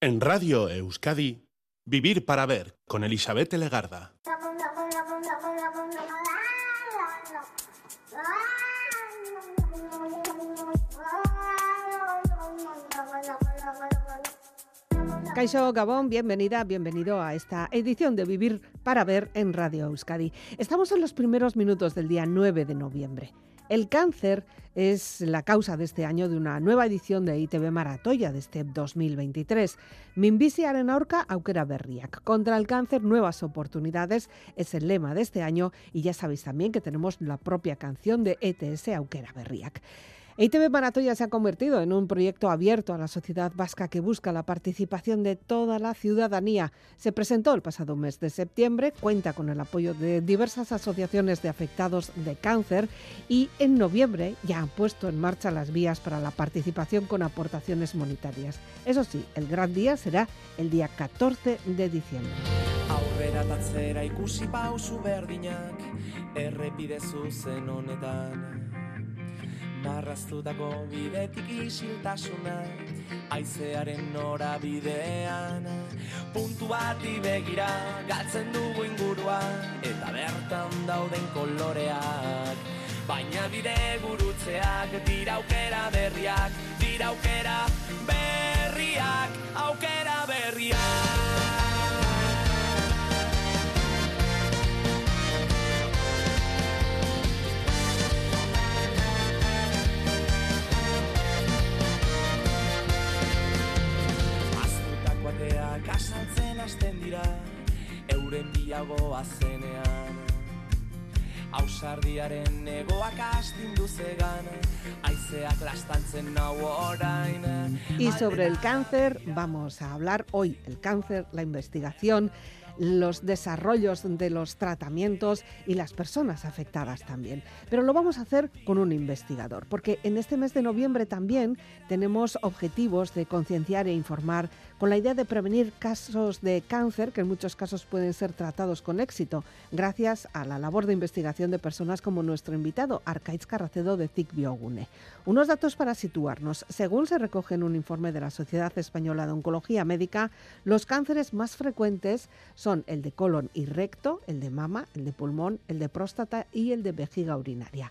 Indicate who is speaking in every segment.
Speaker 1: En Radio Euskadi, Vivir para Ver con Elizabeth Legarda.
Speaker 2: Caixo Gabón, bienvenida, bienvenido a esta edición de Vivir para Ver en Radio Euskadi. Estamos en los primeros minutos del día 9 de noviembre. El cáncer es la causa de este año de una nueva edición de ITV Maratoya de este 2023. Minbiziaren aurka aukera berriak. Contra el cáncer, nuevas oportunidades es el lema de este año y ya sabéis también que tenemos la propia canción de ETS Aukera Berriak. EITB Maratoya se ha convertido en un proyecto abierto a la sociedad vasca que busca la participación de toda la ciudadanía. Se presentó el pasado mes de septiembre, cuenta con el apoyo de diversas asociaciones de afectados de cáncer y en noviembre ya han puesto en marcha las vías para la participación con aportaciones monetarias. Eso sí, el gran día será el día 14 de diciembre.
Speaker 3: Marraztutako bidetik isiltasuna Aizearen norabidean. Puntu bati begira Gatzen dugu ingurua Eta bertan dauden koloreak. Baina bide gurutzeak Dira aukera berriak Dira aukera berriak Aukera berriak euren biago azenean. Ausardiaren egoak astindu zegan aizeak lastantzen nau orain.
Speaker 2: Y sobre el cáncer vamos a hablar hoy, el cáncer, la investigación los desarrollos de los tratamientos y las personas afectadas también. Pero lo vamos a hacer con un investigador, porque en este mes de noviembre también tenemos objetivos de concienciar e informar con la idea de prevenir casos de cáncer que en muchos casos pueden ser tratados con éxito, gracias a la labor de investigación de personas como nuestro invitado, Arcaiz Carracedo de CIC Biogune. Unos datos para situarnos. Según se recoge en un informe de la Sociedad Española de Oncología Médica, los cánceres más frecuentes son el de colon y recto, el de mama, el de pulmón, el de próstata y el de vejiga urinaria.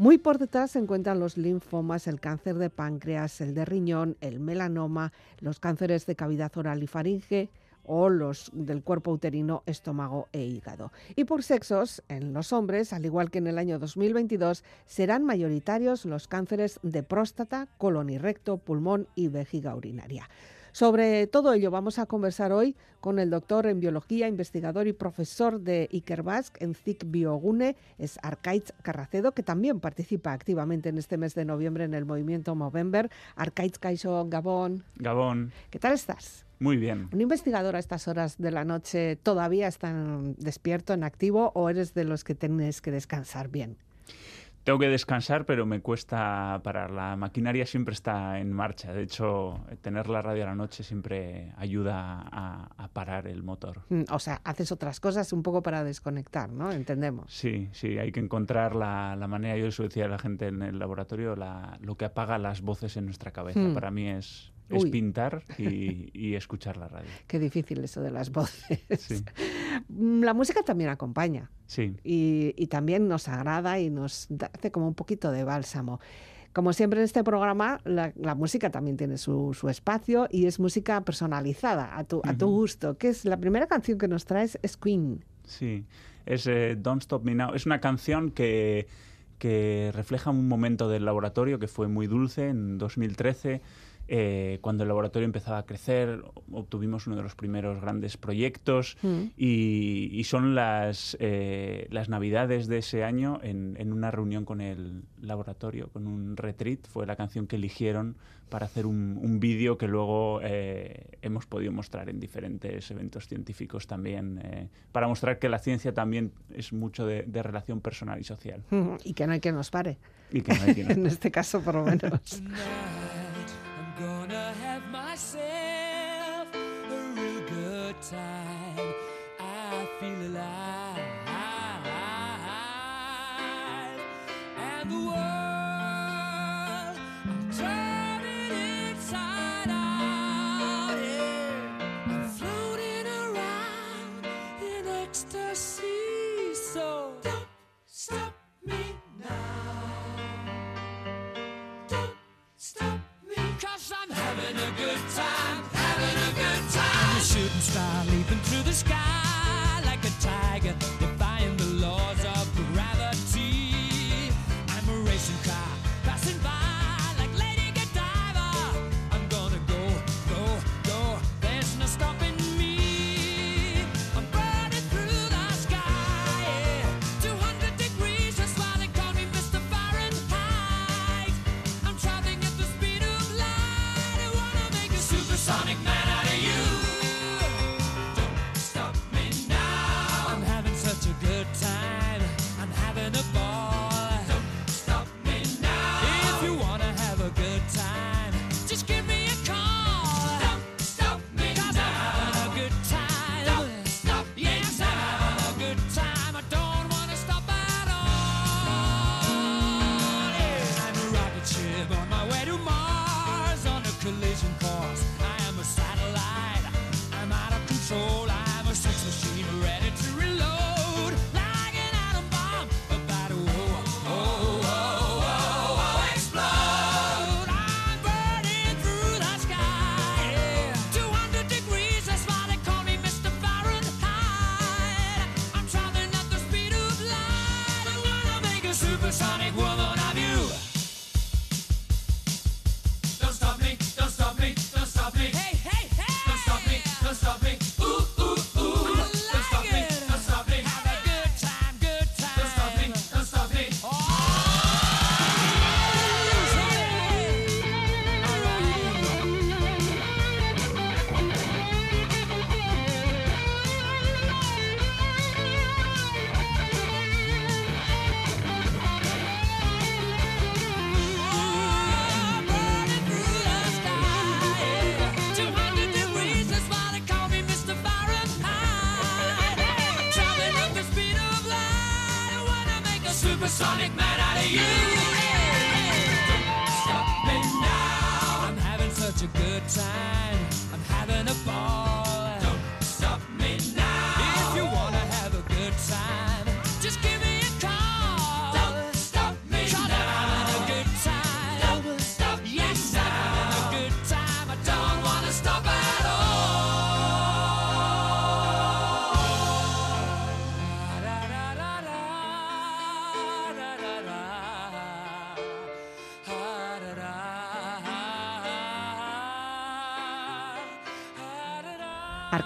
Speaker 2: Muy por detrás se encuentran los linfomas, el cáncer de páncreas, el de riñón, el melanoma, los cánceres de cavidad oral y faringe o los del cuerpo uterino, estómago e hígado. Y por sexos, en los hombres, al igual que en el año 2022, serán mayoritarios los cánceres de próstata, colon y recto, pulmón y vejiga urinaria. Sobre todo ello vamos a conversar hoy con el doctor en biología, investigador y profesor de Ikerbask en CIC Biogune, es Arcaitz Carracedo, que también participa activamente en este mes de noviembre en el movimiento Movember. Arcaitz Caixo Gabón.
Speaker 4: Gabón.
Speaker 2: ¿Qué tal estás?
Speaker 4: Muy bien.
Speaker 2: ¿Un investigador a estas horas de la noche todavía está despierto, en activo, o eres de los que tienes que descansar bien?
Speaker 4: Tengo que descansar, pero me cuesta parar. La maquinaria siempre está en marcha. De hecho, tener la radio a la noche siempre ayuda a, parar el motor.
Speaker 2: Mm, o sea, haces otras cosas un poco para desconectar, ¿no? Entendemos.
Speaker 4: Sí, sí, hay que encontrar la, manera. Yo eso decía a la gente en el laboratorio, lo que apaga las voces en nuestra cabeza. Mm. Para mí es es pintar y, escuchar la radio.
Speaker 2: Qué difícil eso de las voces. Mm, la música también acompaña.
Speaker 4: Sí.
Speaker 2: Y, también nos agrada y nos hace como un poquito de bálsamo. Como siempre en este programa, la, música también tiene su, espacio y es música personalizada a tu, a tu gusto. Que es la primera canción que nos traes es Queen.
Speaker 4: Sí, es eh, Don't Stop Me Now. Es una canción que, que refleja un momento del laboratorio que fue muy dulce en 2013 eh, cuando el laboratorio empezaba a crecer, obtuvimos uno de los primeros grandes proyectos mm. y, son las, eh, las navidades de ese año en, una reunión con el laboratorio, con un retreat. Fue la canción que eligieron para hacer un, vídeo que luego eh, hemos podido mostrar en diferentes eventos científicos también, para mostrar que la ciencia también es mucho de, relación personal y social.
Speaker 2: Y que no hay que nos pare.
Speaker 4: Y que no hay quien
Speaker 2: en este caso, por lo menos.
Speaker 3: gonna have myself a real good time. I feel alive, and the world. Star leaping through the sky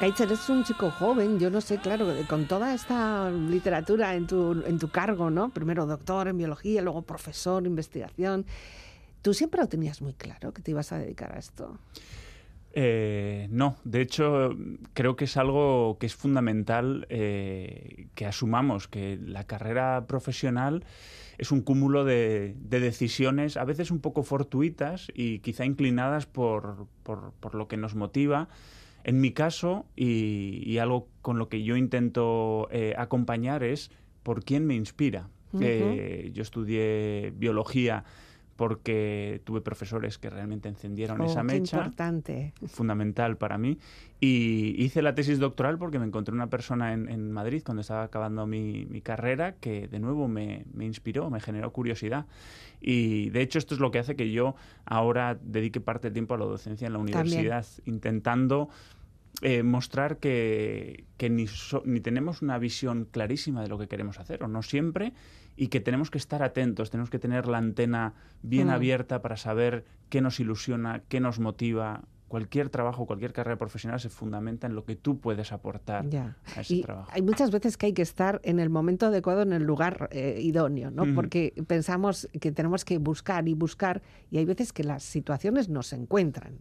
Speaker 2: Arcaich, eres un chico joven, yo no sé, claro, con toda esta literatura en tu, en tu cargo, ¿no? Primero doctor en biología, luego profesor, investigación. ¿Tú siempre lo tenías muy claro que te ibas a dedicar a esto?
Speaker 4: Eh, no, de hecho creo que es algo que es fundamental eh, que asumamos que la carrera profesional es un cúmulo de, de decisiones a veces un poco fortuitas y quizá inclinadas por, por lo que nos motiva. En mi caso, y, y algo con lo que yo intento eh, acompañar es por quién me inspira. Eh, yo estudié biología porque tuve profesores que realmente encendieron
Speaker 2: Oh,
Speaker 4: esa
Speaker 2: qué
Speaker 4: mecha
Speaker 2: importante.
Speaker 4: fundamental para mí. Y hice la tesis doctoral porque me encontré una persona en, en Madrid cuando estaba acabando mi, mi carrera que de nuevo me, me inspiró, me generó curiosidad. Y de hecho esto es lo que hace que yo ahora dedique parte del tiempo a la docencia en la
Speaker 2: También.
Speaker 4: universidad, intentando eh, mostrar que, que ni, so- ni tenemos una visión clarísima de lo que queremos hacer, o no siempre, y que tenemos que estar atentos, tenemos que tener la antena bien
Speaker 2: Mm.
Speaker 4: abierta para saber qué nos ilusiona, qué nos motiva. Cualquier trabajo, cualquier carrera profesional se fundamenta en lo que tú puedes aportar
Speaker 2: Ya.
Speaker 4: a ese
Speaker 2: Y
Speaker 4: trabajo.
Speaker 2: hay muchas veces que hay que estar en el momento adecuado, en el lugar eh, idóneo, ¿no? Porque pensamos que tenemos que buscar y buscar y hay veces que las situaciones no se encuentran.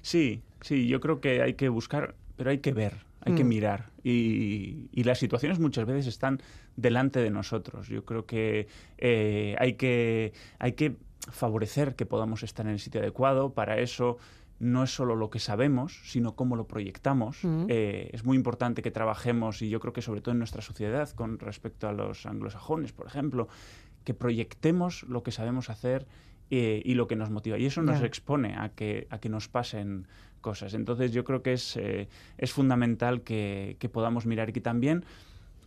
Speaker 4: Sí, sí, yo creo que hay que buscar, pero hay que ver, hay que
Speaker 2: Mm.
Speaker 4: mirar. Y, y las situaciones muchas veces están delante de nosotros. Yo creo que eh, hay que hay que favorecer que podamos estar en el sitio adecuado. Para eso no es solo lo que sabemos, sino cómo lo proyectamos.
Speaker 2: Mm.
Speaker 4: Eh, es muy importante que trabajemos, y yo creo que sobre todo en nuestra sociedad, con respecto a los anglosajones, por ejemplo, que proyectemos lo que sabemos hacer eh, y lo que nos motiva. Y eso nos expone a que, a que nos pasen cosas. Entonces yo creo que es, eh, es fundamental que, que podamos mirar y que también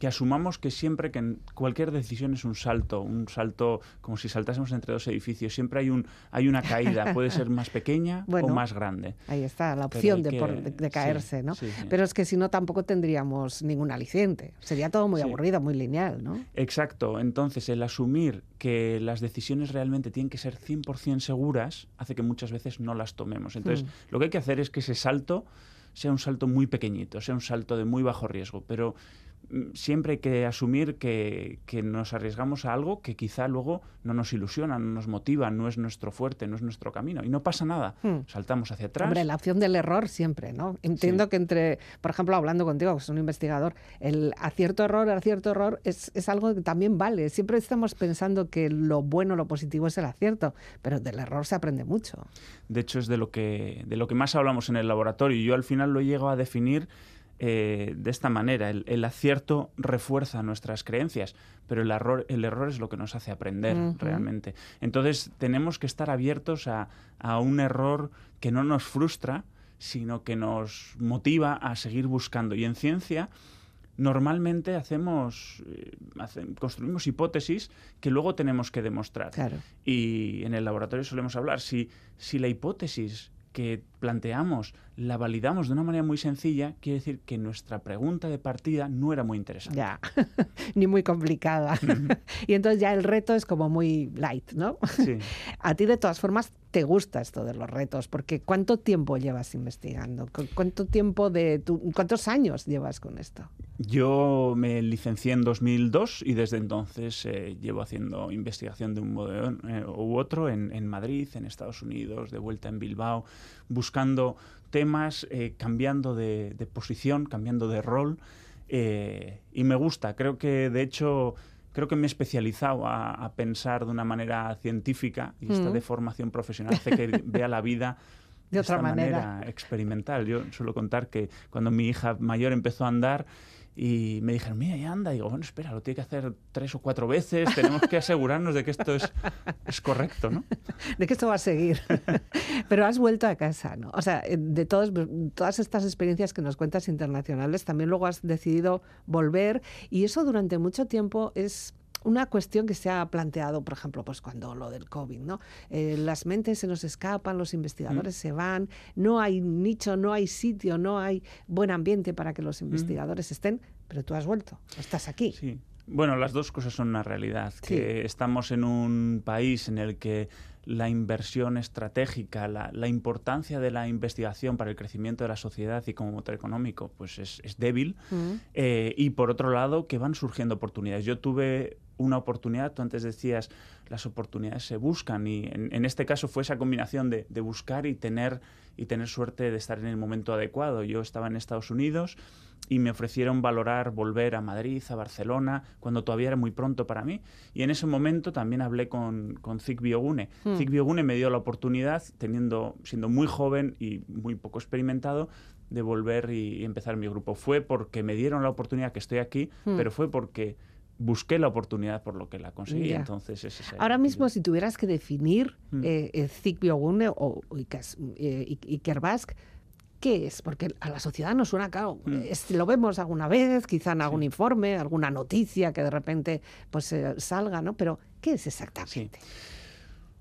Speaker 4: que asumamos que siempre que cualquier decisión es un salto, un salto como si saltásemos entre dos edificios, siempre hay un hay una caída, puede ser más pequeña
Speaker 2: Bueno,
Speaker 4: o más grande.
Speaker 2: Ahí está, la opción de,
Speaker 4: que-
Speaker 2: por- de- de
Speaker 4: sí,
Speaker 2: caerse, ¿no?
Speaker 4: sí, sí.
Speaker 2: Pero es que si no tampoco tendríamos ningún aliciente. Sería todo muy aburrido, muy lineal, ¿no?
Speaker 4: Exacto, entonces el asumir que las decisiones realmente tienen que ser 100% seguras hace que muchas veces no las tomemos. Entonces,
Speaker 2: Mm.
Speaker 4: lo que hay que hacer es que ese salto sea un salto muy pequeñito, sea un salto de muy bajo riesgo, pero siempre hay que asumir que, que nos arriesgamos a algo que quizá luego no nos ilusiona, no nos motiva, no es nuestro fuerte, no es nuestro camino. Y no pasa nada.
Speaker 2: Mm.
Speaker 4: Saltamos hacia atrás.
Speaker 2: Hombre, la opción del error siempre, ¿no? Entiendo
Speaker 4: Sí.
Speaker 2: que entre, por ejemplo, hablando contigo, que es un investigador, el acierto-error, acierto-error es, es algo que también vale. Siempre estamos pensando que lo bueno, lo positivo es el acierto, pero del error se aprende mucho.
Speaker 4: De hecho, es de lo que, de lo que más hablamos en el laboratorio. Y yo al final lo llego a definir eh, de esta manera. El, el acierto refuerza nuestras creencias, pero el error, el error es lo que nos hace aprender realmente. Entonces, tenemos que estar abiertos a, a un error que no nos frustra, sino que nos motiva a seguir buscando. Y en ciencia normalmente hacemos, eh, hace- construimos hipótesis que luego tenemos que demostrar.
Speaker 2: Claro.
Speaker 4: Y en el laboratorio solemos hablar, si, si la hipótesis que planteamos la validamos de una manera muy sencilla, quiere decir que nuestra pregunta de partida no era muy interesante.
Speaker 2: Ya, ni muy complicada. y entonces ya el reto es como muy light, ¿no?
Speaker 4: Sí.
Speaker 2: A ti de todas formas te gusta esto de los retos, porque ¿cuánto tiempo llevas investigando? ¿Cu- ¿Cuánto tiempo de tu, cuántos años llevas con esto?
Speaker 4: Yo me licencié en 2002 y desde entonces eh, llevo haciendo investigación de un modo eh, u otro en, en Madrid, en Estados Unidos, de vuelta en Bilbao, buscando temas, eh, cambiando de, de posición, cambiando de rol. eh, y me gusta, creo que de hecho creo que me he especializado a, a pensar de una manera científica y esta
Speaker 2: Mm.
Speaker 4: deformación profesional hace que vea la vida
Speaker 2: De otra
Speaker 4: esta
Speaker 2: manera.
Speaker 4: experimental. Yo suelo contar que cuando mi hija mayor empezó a andar y me dijeron, mira, ya anda, digo, bueno, espera, lo tiene que hacer tres o cuatro veces, tenemos que asegurarnos de que esto es, es correcto, ¿no?
Speaker 2: de que esto va a seguir. Pero has vuelto a casa, ¿no? O sea, eh, de todos, todas estas experiencias que nos cuentas internacionales, también luego has decidido volver y eso durante mucho tiempo es una cuestión que se ha planteado, por ejemplo, pues cuando lo del COVID, ¿no? Eh, las mentes se nos escapan, los investigadores se van, no hay nicho, no hay sitio, no hay buen ambiente para que los investigadores estén, pero tú has vuelto, estás aquí.
Speaker 4: Sí. Bueno, las dos cosas son una realidad.
Speaker 2: Sí.
Speaker 4: Que estamos en un país en el que la inversión estratégica, la, la importancia de la investigación para el crecimiento de la sociedad y como motor económico, pues es, es débil.
Speaker 2: Mm.
Speaker 4: Eh, y por otro lado, que van surgiendo oportunidades. Yo tuve una oportunidad, tú antes decías, las oportunidades se buscan y en, en este caso fue esa combinación de, de buscar y tener, y tener suerte de estar en el momento adecuado. Yo estaba en Estados Unidos y me ofrecieron valorar volver a Madrid, a Barcelona, cuando todavía era muy pronto para mí. Y en ese momento también hablé con, con Zic Biogune.
Speaker 2: Hmm.
Speaker 4: Zic Biogune me dio la oportunidad, teniendo, siendo muy joven y muy poco experimentado, de volver y, y empezar mi grupo. Fue porque me dieron la oportunidad que estoy aquí,
Speaker 2: Hmm.
Speaker 4: pero fue porque busqué la oportunidad por lo que la conseguí.
Speaker 2: Ya.
Speaker 4: Entonces, ese es el-
Speaker 2: Ahora mismo, si tuvieras que definir
Speaker 4: Mm.
Speaker 2: eh, eh, Biogune o Ikas- eh, Ik- Ikerbask, ¿qué es? Porque a la sociedad nos suena, claro,
Speaker 4: Mm.
Speaker 2: es- lo vemos alguna vez, quizá en algún informe, alguna noticia que de repente pues eh, salga, ¿no? Pero, ¿qué es exactamente?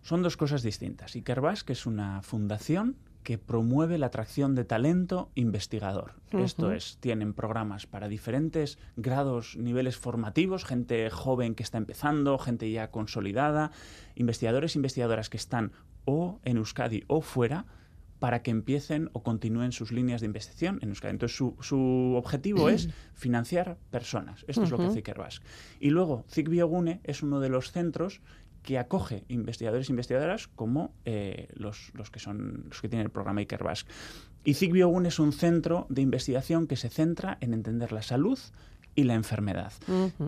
Speaker 4: Son dos cosas distintas. Ikerbas, que es una fundación que promueve la atracción de talento investigador. Esto es, tienen programas para diferentes grados, niveles formativos, gente joven que está empezando, gente ya consolidada, investigadores e investigadoras que están o en Euskadi o fuera para que empiecen o continúen sus líneas de investigación en Euskadi. Entonces, su, su objetivo es financiar personas. Esto es lo que hace Ikerbas. Y luego, Zic Biogune es uno de los centros que acoge investigadores e investigadoras como eh, los, los que son los que tienen el programa Ikerbas. Y Zic Biogune es un centro de investigación que se centra en entender la salud y la enfermedad.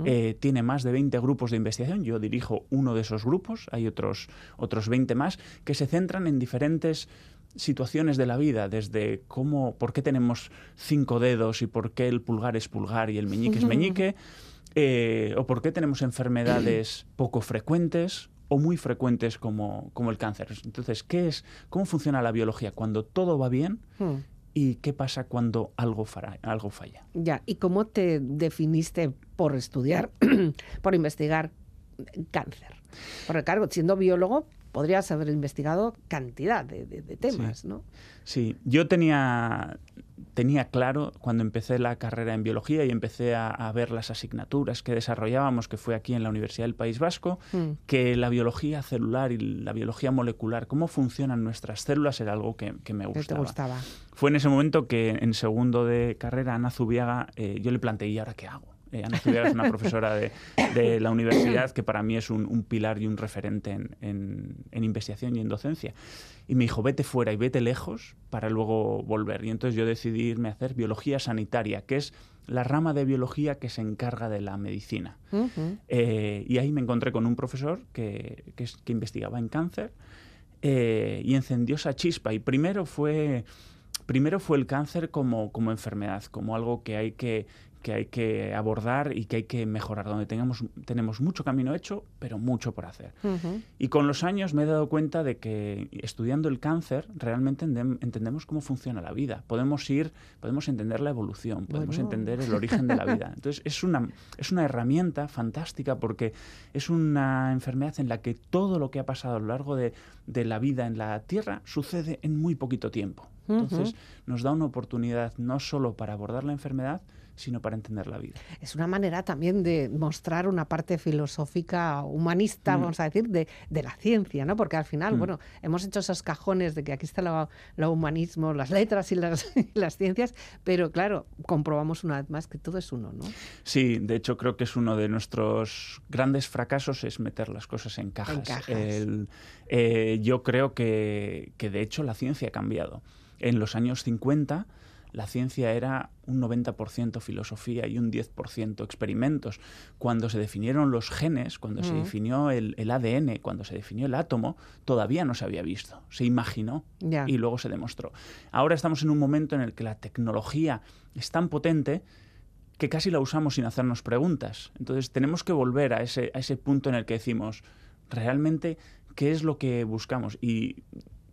Speaker 4: Eh, tiene más de 20 grupos de investigación, yo dirijo uno de esos grupos, hay otros, otros 20 más, que se centran en diferentes situaciones de la vida, desde cómo, por qué tenemos cinco dedos y por qué el pulgar es pulgar y el meñique es meñique, eh, o por qué tenemos enfermedades poco frecuentes o muy frecuentes como, como el cáncer. Entonces, ¿qué es, ¿cómo funciona la biología? Cuando todo va bien,
Speaker 2: Mm.
Speaker 4: y qué pasa cuando algo, falla.
Speaker 2: Ya, ¿y cómo te definiste por estudiar, por investigar cáncer? Porque claro, siendo biólogo podrías haber investigado cantidad de, de- de temas, ¿no?
Speaker 4: Sí, yo tenía, tenía claro cuando empecé la carrera en biología y empecé a, a ver las asignaturas que desarrollábamos, que fue aquí en la Universidad del País Vasco,
Speaker 2: Mm.
Speaker 4: que la biología celular y la biología molecular, cómo funcionan nuestras células, era algo que, que me
Speaker 2: ¿Qué te
Speaker 4: gustaba.
Speaker 2: gustaba?
Speaker 4: Fue en ese momento que en segundo de carrera, Ana Zubiaga, eh, yo le planteé, ¿y ahora qué hago? Eh, Ana Zubiaga es una profesora de, de la universidad que para mí es un, un pilar y un referente en, en- en investigación y en docencia. Y me dijo, vete fuera y vete lejos para luego volver. Y entonces yo decidí irme a hacer biología sanitaria, que es la rama de biología que se encarga de la medicina.
Speaker 2: Ujú.
Speaker 4: Eh, y ahí me encontré con un profesor que, que investigaba en cáncer eh, y encendió esa chispa. Y primero fue, primero fue el cáncer como, como enfermedad, como algo que hay que, que hay que abordar y que hay que mejorar, donde tengamos, tenemos mucho camino hecho, pero mucho por hacer.
Speaker 2: Ujú.
Speaker 4: Y con los años me he dado cuenta de que estudiando el cáncer realmente endem- entendemos cómo funciona la vida. Podemos ir, podemos entender la evolución, podemos
Speaker 2: Bueno.
Speaker 4: entender el origen de la vida. Entonces es una, es una herramienta fantástica porque es una enfermedad en la que todo lo que ha pasado a lo largo de, de la vida en la Tierra sucede en muy poquito tiempo. Entonces nos da una oportunidad no solo para abordar la enfermedad, sino para entender la vida.
Speaker 2: Es una manera también de mostrar una parte filosófica, humanista,
Speaker 4: Mm.
Speaker 2: vamos a decir, de, de la ciencia, ¿no? Porque al final,
Speaker 4: Mm.
Speaker 2: bueno, hemos hecho esos cajones de que aquí está lo, lo humanismo, las letras y las, y las ciencias, pero claro, comprobamos una vez más que todo es uno, ¿no?
Speaker 4: Sí, de hecho creo que es uno de nuestros grandes fracasos es meter las cosas en cajas.
Speaker 2: cajas.
Speaker 4: El- eh, yo creo que, que de hecho la ciencia ha cambiado. En los años 50 la ciencia era un 90% filosofía y un 10% experimentos. Cuando se definieron los genes, cuando se
Speaker 2: Mm.
Speaker 4: definió el, el ADN, cuando se definió el átomo, todavía no se había visto. Se imaginó y luego se demostró. Ahora estamos en un momento en el que la tecnología es tan potente que casi la usamos sin hacernos preguntas. Entonces tenemos que volver a ese, a ese punto en el que decimos, realmente, ¿qué es lo que buscamos? Y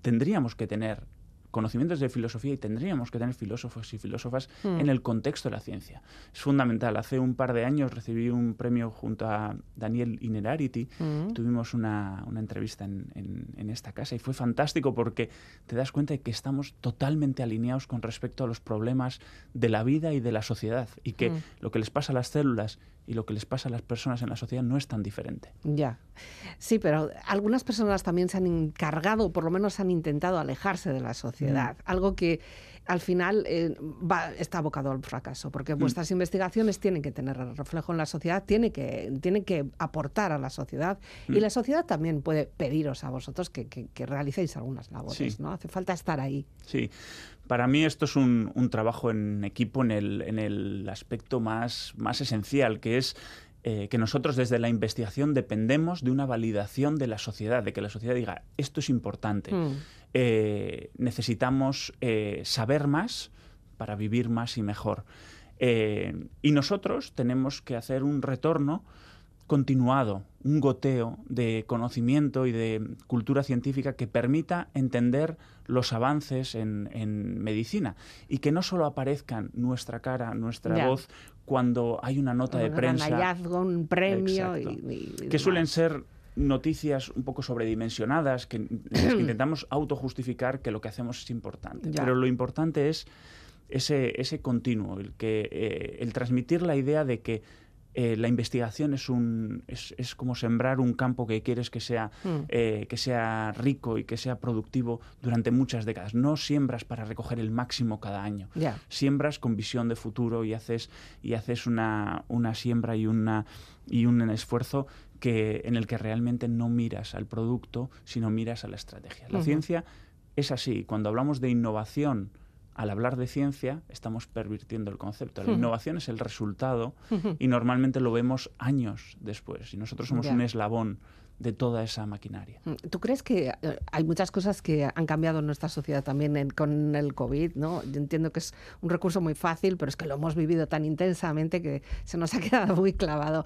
Speaker 4: tendríamos que tener conocimientos de filosofía y tendríamos que tener filósofos y filósofas
Speaker 2: Mm.
Speaker 4: en el contexto de la ciencia. Es fundamental. Hace un par de años recibí un premio junto a Daniel Inerarity
Speaker 2: Mm.
Speaker 4: Tuvimos una, una entrevista en, en- en esta casa y fue fantástico porque te das cuenta de que estamos totalmente alineados con respecto a los problemas de la vida y de la sociedad y que
Speaker 2: Mm.
Speaker 4: lo que les pasa a las células y lo que les pasa a las personas en la sociedad no es tan diferente.
Speaker 2: Ya. Sí, pero algunas personas también se han encargado, por lo menos han intentado alejarse de la sociedad. Algo que al final eh, va, está abocado al fracaso, porque vuestras investigaciones tienen que tener reflejo en la sociedad, tienen que, tienen que aportar a la sociedad y la sociedad también puede pediros a vosotros que, que- que realicéis algunas labores,
Speaker 4: Sí.
Speaker 2: ¿no? Hace falta estar ahí.
Speaker 4: Sí, para mí esto es un, un trabajo en equipo en el, en el aspecto más, más esencial, que es eh, que nosotros desde la investigación dependemos de una validación de la sociedad, de que la sociedad diga, esto es importante.
Speaker 2: Mm.
Speaker 4: Eh, necesitamos eh, saber más para vivir más y mejor. Eh, y nosotros tenemos que hacer un retorno continuado, un goteo de conocimiento y de cultura científica que permita entender los avances en, en medicina y que no solo aparezcan nuestra cara, nuestra
Speaker 2: Ya.
Speaker 4: voz cuando hay una nota de
Speaker 2: Un
Speaker 4: prensa
Speaker 2: hallazgo, un premio y,
Speaker 4: que suelen ser noticias un poco sobredimensionadas, que, en las que intentamos autojustificar que lo que hacemos es importante.
Speaker 2: Ya.
Speaker 4: Pero lo importante es ese, ese continuo, el, que, eh, el transmitir la idea de que eh, la investigación es, un, es, es como sembrar un campo que quieres que sea,
Speaker 2: Mm.
Speaker 4: eh, que sea rico y que sea productivo durante muchas décadas. No siembras para recoger el máximo cada año siembras con visión de futuro y haces, y haces una, una siembra y, una, y un esfuerzo que, en el que realmente no miras al producto, sino miras a la estrategia. La
Speaker 2: Ujú.
Speaker 4: ciencia es así. Cuando hablamos de innovación, al hablar de ciencia, estamos pervirtiendo el concepto. La
Speaker 2: Ujú.
Speaker 4: innovación es el resultado
Speaker 2: Ujú.
Speaker 4: y normalmente lo vemos años después. Y nosotros somos
Speaker 2: Ya.
Speaker 4: un eslabón de toda esa maquinaria.
Speaker 2: Mm, ¿Tú crees que eh, hay muchas cosas que han cambiado en nuestra sociedad también en- con el COVID? ¿no? Yo entiendo que es un recurso muy fácil, pero es que lo hemos vivido tan intensamente que se nos ha quedado muy clavado.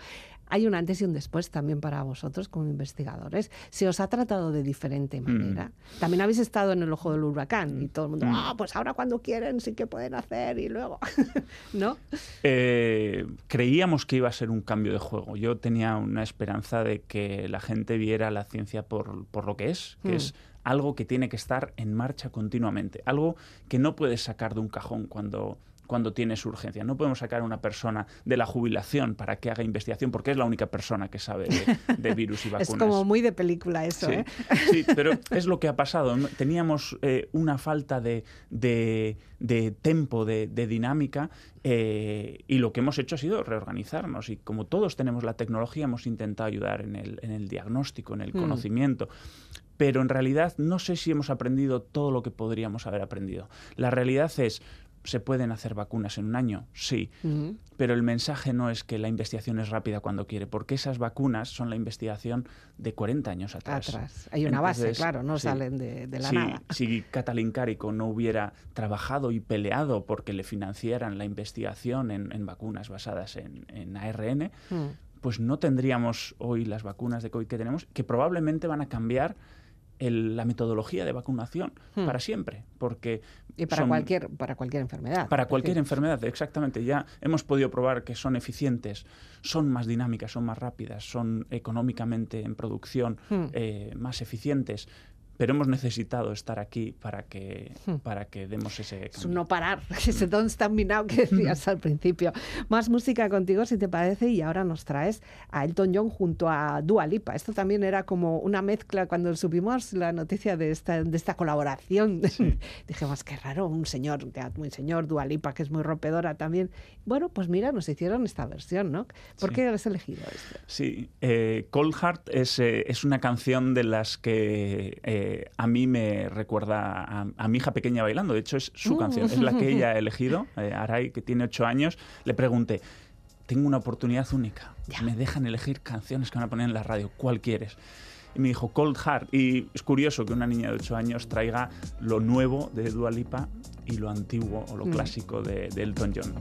Speaker 2: Hay un antes y un después también para vosotros como investigadores. ¿Se os ha tratado de diferente manera? También habéis estado en el ojo del huracán y todo el mundo, ah, pues ahora cuando quieren sí que pueden hacer y luego, ¿no?
Speaker 4: Eh, creíamos que iba a ser un cambio de juego. Yo tenía una esperanza de que la gente viera la ciencia por, por lo que es, que
Speaker 2: Mm.
Speaker 4: es algo que tiene que estar en marcha continuamente, algo que no puedes sacar de un cajón cuando cuando tienes urgencia. No podemos sacar a una persona de la jubilación para que haga investigación porque es la única persona que sabe de, de virus y vacunas.
Speaker 2: Es como muy de película eso,
Speaker 4: Sí,
Speaker 2: ¿eh?
Speaker 4: sí, pero es lo que ha pasado. Teníamos eh, una falta de, de, de tempo, de, de dinámica, eh, y lo que hemos hecho ha sido reorganizarnos. Y como todos tenemos la tecnología, hemos intentado ayudar en el, en el diagnóstico, en el
Speaker 2: Mm.
Speaker 4: conocimiento. Pero en realidad no sé si hemos aprendido todo lo que podríamos haber aprendido. La realidad es, ¿se pueden hacer vacunas en un año? Sí. Pero el mensaje no es que la investigación es rápida cuando quiere, porque esas vacunas son la investigación de 40 años atrás.
Speaker 2: Atrás. Hay una base, claro, no
Speaker 4: sí.
Speaker 2: salen de, de la nada.
Speaker 4: si Catalin Carico no hubiera trabajado y peleado porque le financiaran la investigación en, en vacunas basadas en, en ARN,
Speaker 2: Mm.
Speaker 4: pues no tendríamos hoy las vacunas de COVID que tenemos, que probablemente van a cambiar el- la metodología de vacunación
Speaker 2: Hmm.
Speaker 4: para siempre, porque
Speaker 2: Y para
Speaker 4: son-
Speaker 2: cualquier, para cualquier enfermedad.
Speaker 4: para cualquier enfermedad, exactamente. Ya hemos podido probar que son eficientes, son más dinámicas, son más rápidas, son económicamente en producción
Speaker 2: Hmm.
Speaker 4: eh, más eficientes. Pero hemos necesitado estar aquí para que,
Speaker 2: Hmm.
Speaker 4: para que demos ese
Speaker 2: Es un
Speaker 4: cambio.
Speaker 2: no parar, ese don't me now que decías al principio. Más música contigo, si te parece, y ahora nos traes a Elton John junto a Dua Lipa. Esto también era como una mezcla cuando supimos la noticia de esta, de esta colaboración. Dijimos, qué raro, un señor, muy señor, Dua Lipa, que es muy rompedora también. Bueno, pues mira, nos hicieron esta versión, ¿no? ¿Por
Speaker 4: Sí.
Speaker 2: qué has elegido esto?
Speaker 4: Sí, eh, Cold Heart es, eh, es una canción de las que eh, a mí me recuerda a, a mi hija pequeña bailando. De hecho, es su
Speaker 2: Mm.
Speaker 4: canción, es la que ella ha elegido. Eh, Aray, que tiene ocho años, le pregunté, tengo una oportunidad única. Me dejan elegir canciones que van a poner en la radio. ¿Cuál quieres? Y me dijo Cold Heart. Y es curioso que una niña de ocho años traiga lo nuevo de Dua Lipa y lo antiguo o lo
Speaker 2: Mm.
Speaker 4: clásico de, de Elton John.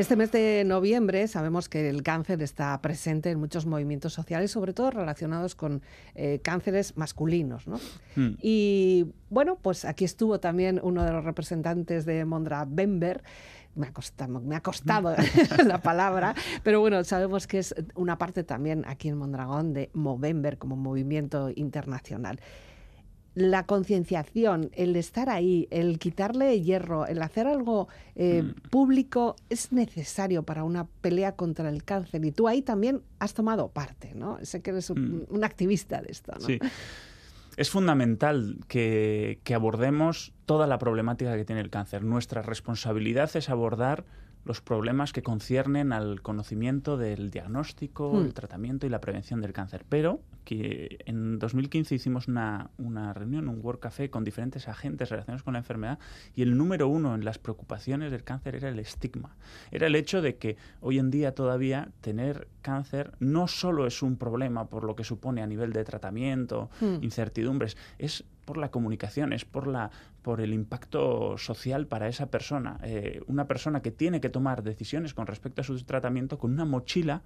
Speaker 2: Este mes de noviembre sabemos que el cáncer está presente en muchos movimientos sociales, sobre todo relacionados con eh, cánceres masculinos. ¿no?
Speaker 4: Mm.
Speaker 2: Y bueno, pues aquí estuvo también uno de los representantes de Mondra Bember. Me ha costado, me ha costado la palabra, pero bueno, sabemos que es una parte también aquí en Mondragón de Movember como movimiento internacional la concienciación, el estar ahí, el quitarle hierro, el hacer algo eh, público es necesario para una pelea contra el cáncer. Y tú ahí también has tomado parte, ¿no? Sé que eres un, un activista de esto, ¿no?
Speaker 4: Sí. Es fundamental que, que abordemos toda la problemática que tiene el cáncer. Nuestra responsabilidad es abordar los problemas que conciernen al conocimiento del diagnóstico,
Speaker 2: Hmm.
Speaker 4: el tratamiento y la prevención del cáncer. Pero que en 2015 hicimos una, una reunión, un World Café con diferentes agentes relacionados con la enfermedad y el número uno en las preocupaciones del cáncer era el estigma. Era el hecho de que hoy en día todavía tener cáncer no solo es un problema por lo que supone a nivel de tratamiento,
Speaker 2: Hmm.
Speaker 4: incertidumbres, es por la comunicación, es por, la, por el impacto social para esa persona. Eh, una persona que tiene que tomar decisiones con respecto a su tratamiento con una mochila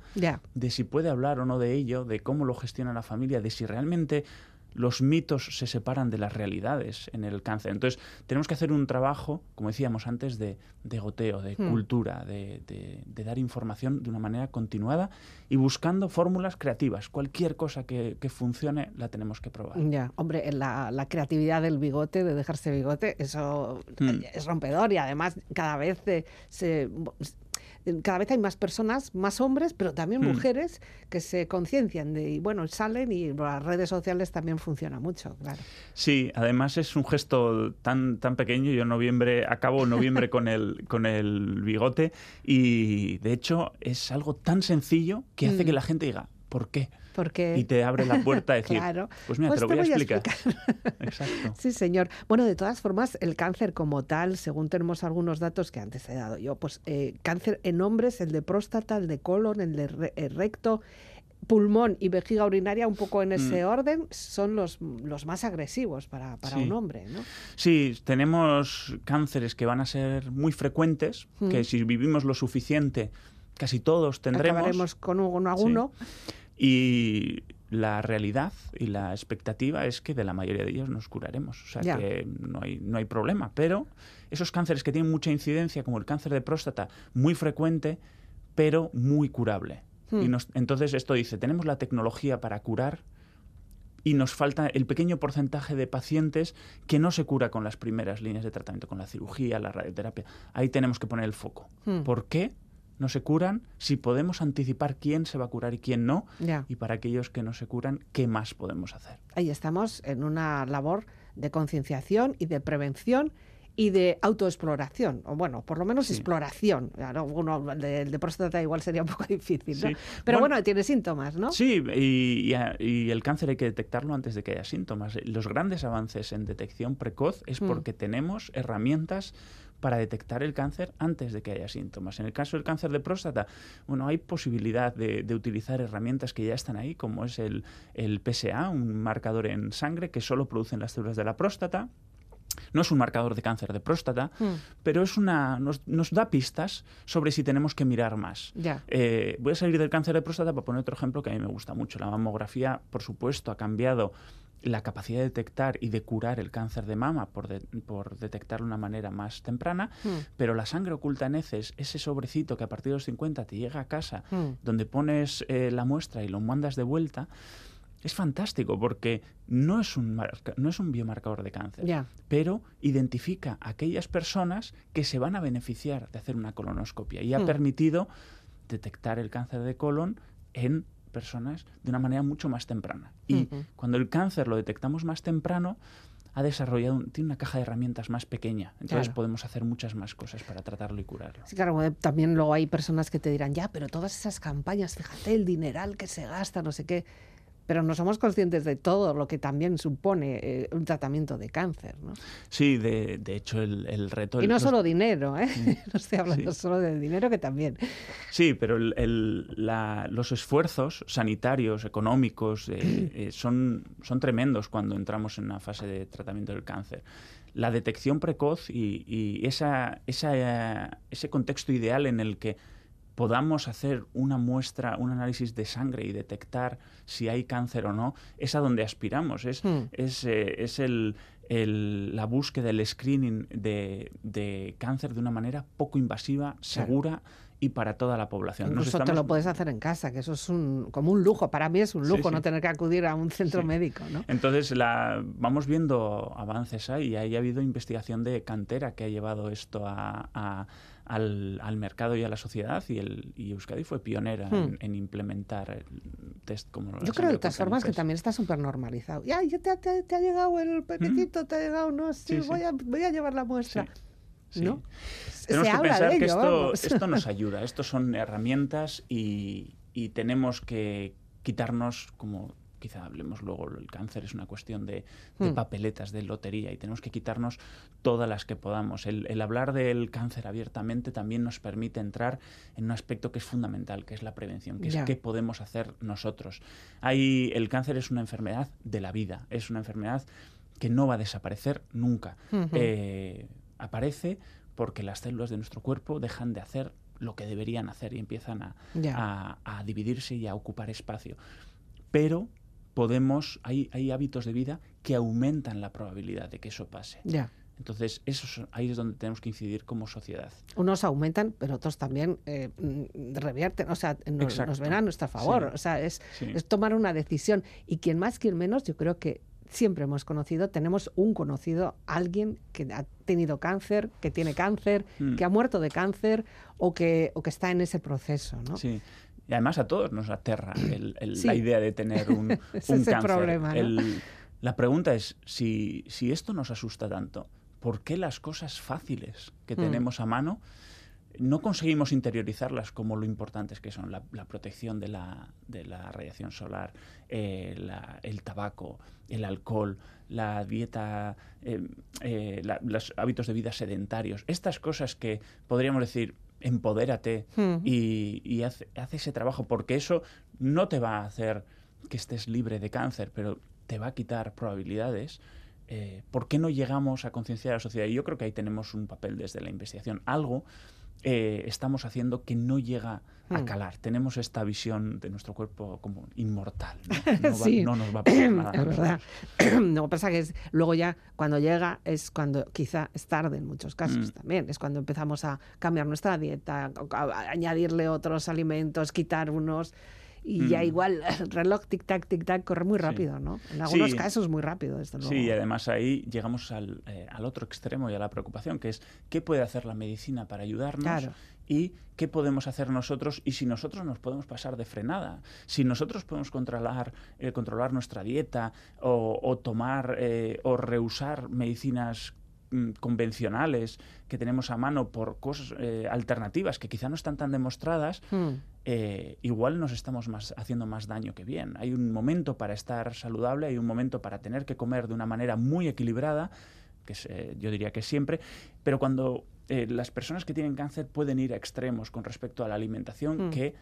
Speaker 4: de si puede hablar o no de ello, de cómo lo gestiona la familia, de si realmente los mitos se separan de las realidades en el cáncer. Entonces, tenemos que hacer un trabajo, como decíamos antes, de, de goteo, de
Speaker 2: Hmm.
Speaker 4: cultura, de, de- de dar información de una manera continuada y buscando fórmulas creativas. Cualquier cosa que, que funcione la tenemos que probar.
Speaker 2: Ya, hombre, la, la creatividad del bigote, de dejarse bigote, eso
Speaker 4: Hmm.
Speaker 2: es rompedor y además cada vez se, cada vez hay más personas, más hombres, pero también
Speaker 4: Hmm.
Speaker 2: mujeres que se conciencian de y bueno, salen y las redes sociales también funciona mucho, claro.
Speaker 4: Sí, además es un gesto tan, tan pequeño. Yo en noviembre acabo noviembre con el, con el bigote y de hecho es algo tan sencillo que hace
Speaker 2: Mm.
Speaker 4: que la gente diga, ¿por qué?
Speaker 2: Porque
Speaker 4: Y te abre la puerta a decir,
Speaker 2: Claro.
Speaker 4: pues mira,
Speaker 2: Pues
Speaker 4: te lo
Speaker 2: te
Speaker 4: voy a
Speaker 2: voy a
Speaker 4: explicar. Exacto.
Speaker 2: Sí, señor. Bueno, de todas formas, el cáncer como tal, según tenemos algunos datos que antes he dado yo, pues eh, cáncer en hombres, el de próstata, el de colon, el de re- eh, recto, pulmón y vejiga urinaria, un poco en ese orden, son los, los más agresivos para, para
Speaker 4: Sí.
Speaker 2: un hombre, ¿no?
Speaker 4: Sí, tenemos cánceres que van a ser muy frecuentes,
Speaker 2: Mm.
Speaker 4: que si vivimos lo suficiente, casi todos tendremos.
Speaker 2: Acabaremos con uno a uno.
Speaker 4: Y la realidad y la expectativa es que de la mayoría de ellos nos curaremos. O sea que no hay, no hay problema. Pero esos cánceres que tienen mucha incidencia, como el cáncer de próstata, muy frecuente, pero muy curable.
Speaker 2: Hmm.
Speaker 4: Y nos- entonces esto dice, tenemos la tecnología para curar y nos falta el pequeño porcentaje de pacientes que no se cura con las primeras líneas de tratamiento, con la cirugía, la radioterapia. Ahí tenemos que poner el foco.
Speaker 2: Hmm.
Speaker 4: ¿Por qué no se curan? Si podemos anticipar quién se va a curar y quién no,
Speaker 2: Ya.
Speaker 4: y para aquellos que no se curan, ¿qué más podemos hacer?
Speaker 2: Ahí estamos en una labor de concienciación y de prevención y de autoexploración, o bueno, por lo menos
Speaker 4: Sí.
Speaker 2: exploración. Claro, uno, el de, de próstata igual sería un poco difícil, ¿no?
Speaker 4: Sí.
Speaker 2: Pero
Speaker 4: Bueno,
Speaker 2: bueno, tiene síntomas, ¿no?
Speaker 4: Sí, y, y a- y el cáncer hay que detectarlo antes de que haya síntomas. Los grandes avances en detección precoz es
Speaker 2: Mm.
Speaker 4: porque tenemos herramientas para detectar el cáncer antes de que haya síntomas. En el caso del cáncer de próstata, bueno, hay posibilidad de, de utilizar herramientas que ya están ahí, como es el, el PSA, un marcador en sangre que solo producen las células de la próstata. No es un marcador de cáncer de próstata,
Speaker 2: Mm.
Speaker 4: pero es una, nos, nos da pistas sobre si tenemos que mirar más.
Speaker 2: Ya.
Speaker 4: Eh, voy a salir del cáncer de próstata para poner otro ejemplo que a mí me gusta mucho. La mamografía, por supuesto, ha cambiado la capacidad de detectar y de curar el cáncer de mama por, de- por detectarlo de una manera más temprana,
Speaker 2: Mm.
Speaker 4: pero la sangre oculta en heces, ese sobrecito que a partir de los 50 te llega a casa,
Speaker 2: Mm.
Speaker 4: donde pones eh, la muestra y lo mandas de vuelta, es fantástico porque no es un, marca- no es un biomarcador de cáncer pero identifica a aquellas personas que se van a beneficiar de hacer una colonoscopia y ha
Speaker 2: Hmm.
Speaker 4: permitido detectar el cáncer de colon en personas de una manera mucho más temprana. Y cuando el cáncer lo detectamos más temprano, ha desarrollado, un- tiene una caja de herramientas más pequeña. Entonces
Speaker 2: Claro.
Speaker 4: podemos hacer muchas más cosas para tratarlo y curarlo.
Speaker 2: Sí, claro, también luego hay personas que te dirán, ya, pero todas esas campañas, fíjate el dineral que se gasta, no sé qué. Pero no somos conscientes de todo lo que también supone eh, un tratamiento de cáncer. ¿no?
Speaker 4: Sí, de, de hecho el, el reto...
Speaker 2: Y no
Speaker 4: los-
Speaker 2: solo dinero, ¿eh? no estoy hablando
Speaker 4: Sí.
Speaker 2: solo de dinero, que también.
Speaker 4: Sí, pero el- el- la- los esfuerzos sanitarios, económicos, eh, eh, son, son tremendos cuando entramos en una fase de tratamiento del cáncer. La detección precoz y, y esa, esa, ese contexto ideal en el que podamos hacer una muestra, un análisis de sangre y detectar si hay cáncer o no, es a donde aspiramos. Es,
Speaker 2: Hmm.
Speaker 4: es, eh, es el, el- la búsqueda, el screening de, de cáncer de una manera poco invasiva, segura y para toda la población.
Speaker 2: Incluso te
Speaker 4: estamos-
Speaker 2: lo puedes hacer en casa, que eso es un, como un lujo. Para mí es un
Speaker 4: Sí,
Speaker 2: lujo
Speaker 4: sí.
Speaker 2: no tener que acudir a un centro
Speaker 4: Sí.
Speaker 2: médico, ¿no?
Speaker 4: Entonces, la, vamos viendo avances ahí. ahí ha habido investigación de cantera que ha llevado esto a- a- al, al mercado y a la sociedad y, el, y Euskadi fue pionera en,
Speaker 2: Hmm.
Speaker 4: en implementar el test como
Speaker 2: Yo creo de todas
Speaker 4: en
Speaker 2: formas que también está súper normalizado. Ya, ya te, te- te ha llegado el pepitito, te ha llegado, no, sí,
Speaker 4: Sí, sí.
Speaker 2: Voy, a, voy a llevar la muestra.
Speaker 4: Sí.
Speaker 2: ¿No?
Speaker 4: Tenemos
Speaker 2: Se
Speaker 4: que
Speaker 2: habla
Speaker 4: pensar
Speaker 2: de
Speaker 4: que
Speaker 2: ello,
Speaker 4: esto,
Speaker 2: vamos.
Speaker 4: esto nos ayuda, esto son herramientas y, y tenemos que quitarnos, como quizá hablemos luego, el cáncer es una cuestión de, de
Speaker 2: Hmm.
Speaker 4: papeletas, de lotería y tenemos que quitarnos todas las que podamos. El, el hablar del cáncer abiertamente también nos permite entrar en un aspecto que es fundamental, que es la prevención, que es qué podemos hacer nosotros. Hay, el cáncer es una enfermedad de la vida, es una enfermedad que no va a desaparecer nunca. Eh, aparece porque las células de nuestro cuerpo dejan de hacer lo que deberían hacer y empiezan a- a dividirse y a ocupar espacio. Pero podemos, hay, hay hábitos de vida que aumentan la probabilidad de que eso pase.
Speaker 2: Ya.
Speaker 4: Entonces, eso es- ahí es donde tenemos que incidir como sociedad.
Speaker 2: Unos aumentan, pero otros también eh, mm, revierten, o sea, nos, nos ven a nuestro favor.
Speaker 4: Sí.
Speaker 2: O sea, es,
Speaker 4: Sí.
Speaker 2: es tomar una decisión. Y quien más, quien menos, yo creo que siempre hemos conocido, tenemos un conocido, alguien que ha tenido cáncer, que tiene cáncer,
Speaker 4: Mm.
Speaker 2: que ha muerto de cáncer o que, o que está en ese proceso, ¿no?
Speaker 4: Sí. Y además a todos nos aterra el- el-
Speaker 2: Sí.
Speaker 4: la idea de tener un,
Speaker 2: Es
Speaker 4: un cáncer.
Speaker 2: problema,
Speaker 4: la pregunta es, si, si esto nos asusta tanto, ¿por qué las cosas fáciles que
Speaker 2: Mm.
Speaker 4: tenemos a mano no conseguimos interiorizarlas como lo importantes que son? La, la protección de la, de la radiación solar, eh, la- el tabaco, el alcohol, la dieta, eh, eh, los hábitos de vida sedentarios. Estas cosas que podríamos decir, empodérate,
Speaker 2: Ujú.
Speaker 4: y, y hace, hace ese trabajo, porque eso no te va a hacer que estés libre de cáncer, pero te va a quitar probabilidades. Eh, ¿Por qué no llegamos a concienciar a la sociedad? Y yo creo que ahí tenemos un papel desde la investigación. Algo eh, estamos haciendo que no llega a
Speaker 2: Hmm.
Speaker 4: calar. Tenemos esta visión de nuestro cuerpo como inmortal. No, No va-
Speaker 2: Sí.
Speaker 4: no nos va a pasar nada.
Speaker 2: es verdad. no pasa que es, luego ya cuando llega es cuando quizá es tarde en muchos casos
Speaker 4: Mm.
Speaker 2: también. Es cuando empezamos a cambiar nuestra dieta, a, a añadirle otros alimentos, quitar unos. Y ya
Speaker 4: Mm.
Speaker 2: igual el reloj tic-tac, tic-tac corre muy
Speaker 4: Sí.
Speaker 2: rápido, ¿no? En algunos
Speaker 4: Sí.
Speaker 2: casos muy rápido, desde luego.
Speaker 4: Sí, y además ahí llegamos al, eh, al otro extremo y a la preocupación, que es qué puede hacer la medicina para ayudarnos
Speaker 2: Claro.
Speaker 4: y qué podemos hacer nosotros y si nosotros nos podemos pasar de frenada, si nosotros podemos controlar, eh, controlar nuestra dieta o, o tomar eh, o rehusar medicinas mm, convencionales que tenemos a mano por cosas eh, alternativas que quizá no están tan demostradas,
Speaker 2: Mm.
Speaker 4: Eh, igual nos estamos más, haciendo más daño que bien. Hay un momento para estar saludable, hay un momento para tener que comer de una manera muy equilibrada, que es, eh, yo diría que siempre, pero cuando eh, las personas que tienen cáncer pueden ir a extremos con respecto a la alimentación
Speaker 2: Mm.
Speaker 4: que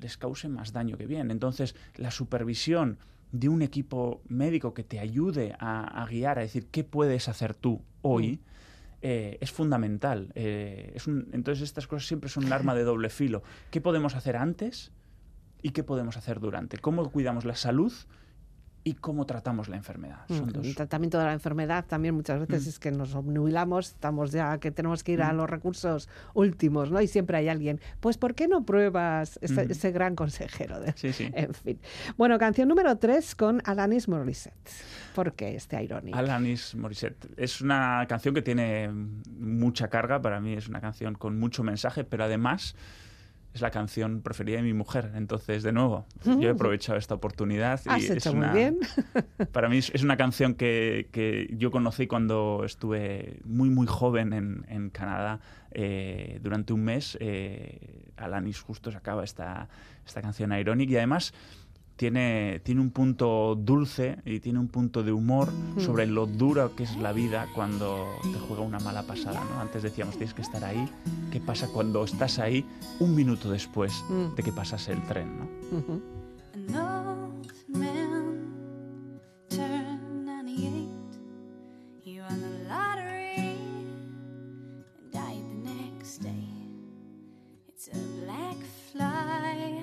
Speaker 4: les cause más daño que bien. Entonces, la supervisión de un equipo médico que te ayude a, a guiar, a decir qué puedes hacer tú hoy, eh, es fundamental. Eh, entonces estas cosas siempre son un arma de doble filo. ¿Qué podemos hacer antes y qué podemos hacer durante? ¿Cómo cuidamos la salud y cómo tratamos la enfermedad? Son
Speaker 2: Mm,
Speaker 4: dos.
Speaker 2: El tratamiento de la enfermedad también muchas veces
Speaker 4: Mm.
Speaker 2: es que nos obnubilamos, estamos ya que tenemos que ir a
Speaker 4: Mm.
Speaker 2: los recursos últimos, ¿no? Y siempre hay alguien, pues ¿por qué no pruebas ese, gran consejero? De...
Speaker 4: Sí, sí.
Speaker 2: En fin. Bueno, canción número 3 con Alanis Morissette. ¿Por qué este Ironic?
Speaker 4: Alanis Morissette. Es una canción que tiene mucha carga, para mí es una canción con mucho mensaje, pero además es la canción preferida de mi mujer. Entonces, de nuevo, yo he aprovechado esta oportunidad. y es
Speaker 2: hecho muy
Speaker 4: una-
Speaker 2: bien.
Speaker 4: Para mí es, es una canción que, que yo conocí cuando estuve muy, muy joven en, en Canadá. eh, durante un mes, eh, Alanis justo sacaba esta, esta canción Ironic y además tiene, tiene un punto dulce y tiene un punto de humor sobre lo duro que es la vida cuando te juega una mala pasada. ¿no? Antes decíamos, tienes que estar ahí. ¿Qué pasa cuando estás ahí un minuto después
Speaker 2: Mm.
Speaker 4: de que pasase el tren? ¿no?
Speaker 2: Ujú.
Speaker 5: An old man turned 98. He won the lottery and died the next day. It's a black fly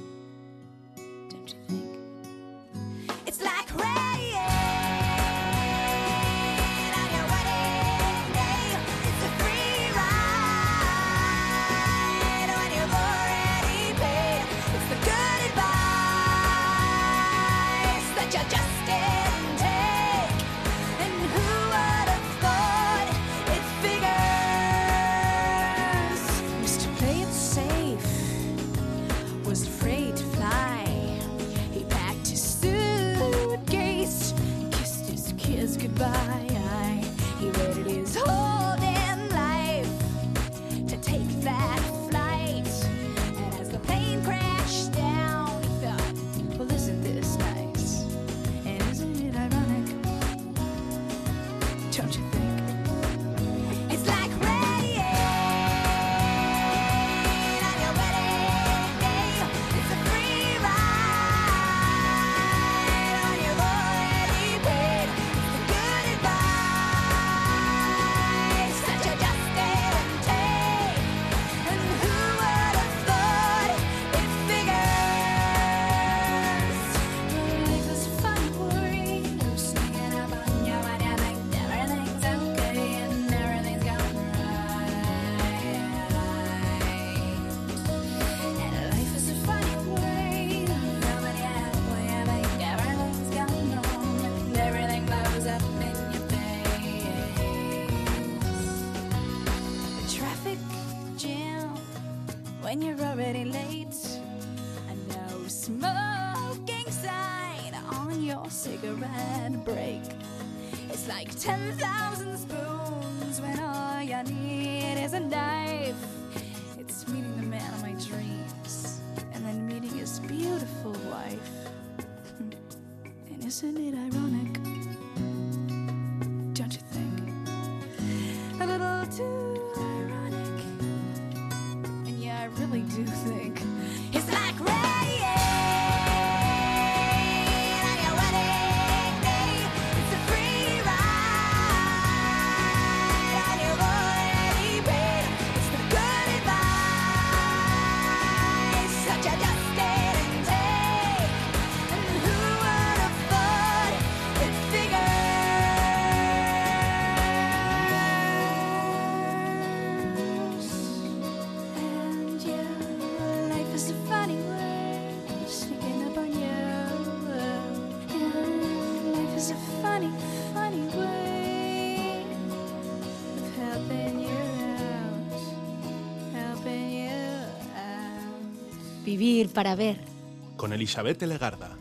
Speaker 5: Goodbye.
Speaker 6: Vivir para ver.
Speaker 1: Con Elizabeth Legarda.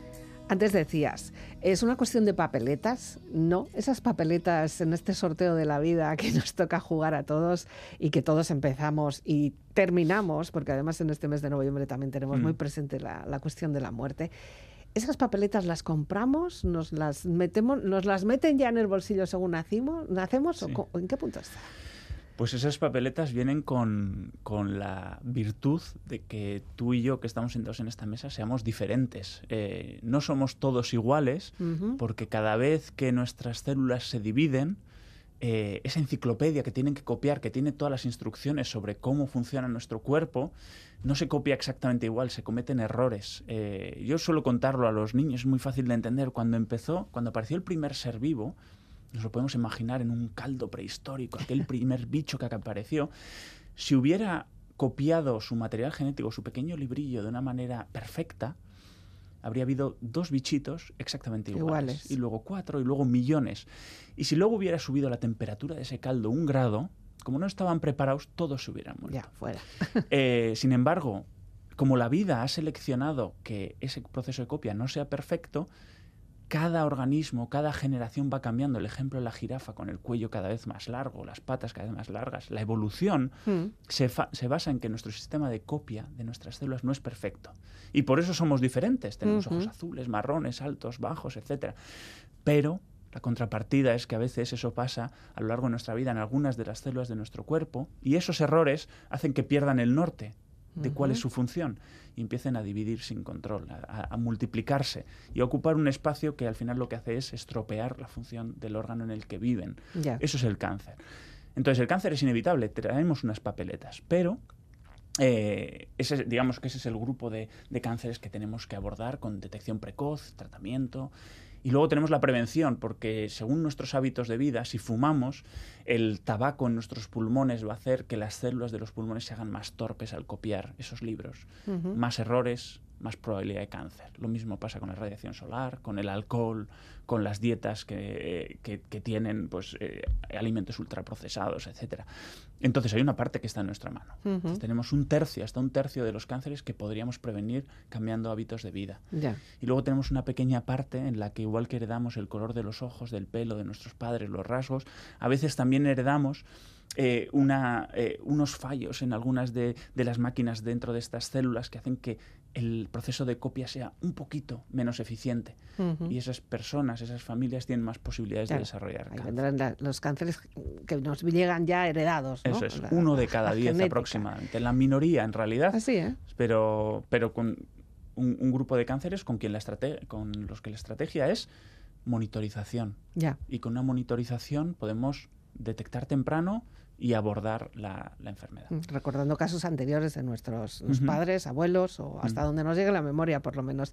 Speaker 2: Antes decías, ¿es una cuestión de papeletas? No, esas papeletas en este sorteo de la vida que nos toca jugar a todos y que todos empezamos y terminamos, porque además en este mes de noviembre también tenemos
Speaker 4: Mm.
Speaker 2: muy presente la, la cuestión de la muerte. ¿Esas papeletas las compramos? ¿Nos las metemos, nos las meten ya en el bolsillo según nacimos, nacemos?
Speaker 4: Sí.
Speaker 2: ¿O ¿En qué punto está?
Speaker 4: Pues esas papeletas vienen con, con la virtud de que tú y yo que estamos sentados en esta mesa seamos diferentes. Eh, no somos todos iguales porque cada vez que nuestras células se dividen, eh, esa enciclopedia que tienen que copiar, que tiene todas las instrucciones sobre cómo funciona nuestro cuerpo, no se copia exactamente igual, se cometen errores. Eh, yo suelo contarlo a los niños, es muy fácil de entender. Cuando empezó, cuando apareció el primer ser vivo, nos lo podemos imaginar en un caldo prehistórico, aquel primer bicho que apareció. Si hubiera copiado su material genético, su pequeño librillo, de una manera perfecta, habría habido dos bichitos exactamente iguales.
Speaker 2: Iguales.
Speaker 4: Y luego cuatro, y luego millones. Y si luego hubiera subido la temperatura de ese caldo un grado, como no estaban preparados, todos se hubieran muerto.
Speaker 2: Ya, fuera.
Speaker 4: Eh, sin embargo, como la vida ha seleccionado que ese proceso de copia no sea perfecto, cada organismo, cada generación va cambiando. El ejemplo de la jirafa con el cuello cada vez más largo, las patas cada vez más largas. La evolución
Speaker 2: Mm.
Speaker 4: se, basa en que nuestro sistema de copia de nuestras células no es perfecto. Y por eso somos diferentes. Tenemos ojos azules, marrones, altos, bajos, etc. Pero la contrapartida es que a veces eso pasa a lo largo de nuestra vida en algunas de las células de nuestro cuerpo y esos errores hacen que pierdan el norte de cuál es su función y empiecen a dividir sin control, a, multiplicarse y a ocupar un espacio que al final lo que hace es estropear la función del órgano en el que viven. Eso es el cáncer. Entonces el cáncer es inevitable, traemos unas papeletas, pero eh, ese, digamos que ese es el grupo de, de cánceres que tenemos que abordar con detección precoz, tratamiento. Y luego tenemos la prevención, porque según nuestros hábitos de vida, si fumamos, el tabaco en nuestros pulmones va a hacer que las células de los pulmones se hagan más torpes al copiar esos libros. Más errores, más probabilidad de cáncer. Lo mismo pasa con la radiación solar, con el alcohol, con las dietas que, que- que tienen pues, eh, alimentos ultraprocesados, etc. Entonces hay una parte que está en nuestra mano. Entonces, tenemos un tercio, hasta un tercio de los cánceres que podríamos prevenir cambiando hábitos de vida. Y luego tenemos una pequeña parte en la que igual que heredamos el color de los ojos, del pelo, de nuestros padres, los rasgos, a veces también heredamos eh, una, eh, unos fallos en algunas de, de las máquinas dentro de estas células que hacen que el proceso de copia sea un poquito menos eficiente. Y esas personas, esas familias tienen más posibilidades
Speaker 2: Claro,
Speaker 4: de desarrollar
Speaker 2: Ahí
Speaker 4: cáncer.
Speaker 2: vendrán la- los cánceres que nos llegan ya heredados. ¿no?
Speaker 4: Eso es,
Speaker 2: La-
Speaker 4: uno de cada diez
Speaker 2: genética.
Speaker 4: aproximadamente. La minoría, en realidad,
Speaker 2: Así, ¿eh?
Speaker 4: pero, pero con un, un grupo de cánceres con, quien la con los que la estrategia es monitorización.
Speaker 2: Ya.
Speaker 4: Y con una monitorización podemos detectar temprano y abordar la, la enfermedad.
Speaker 2: Mm, Recordando casos anteriores de nuestros los
Speaker 4: Ujú.
Speaker 2: padres, abuelos o hasta
Speaker 4: Ujú.
Speaker 2: donde nos llegue la memoria, por lo menos.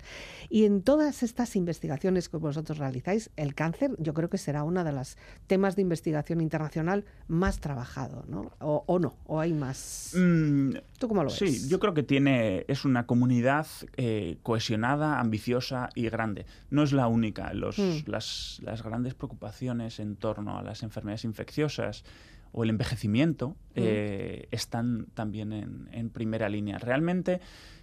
Speaker 2: Y en todas estas investigaciones que vosotros realizáis, el cáncer yo creo que será uno de los temas de investigación internacional más trabajado, ¿no? O, o no, o hay más.
Speaker 4: Mm,
Speaker 2: ¿Tú cómo lo ves?
Speaker 4: Sí, yo creo que tiene es una comunidad eh, cohesionada, ambiciosa y grande. No es la única. Los,
Speaker 2: Mm.
Speaker 4: las, las grandes preocupaciones en torno a las enfermedades infecciosas o el envejecimiento eh, están también en, en primera línea. Realmente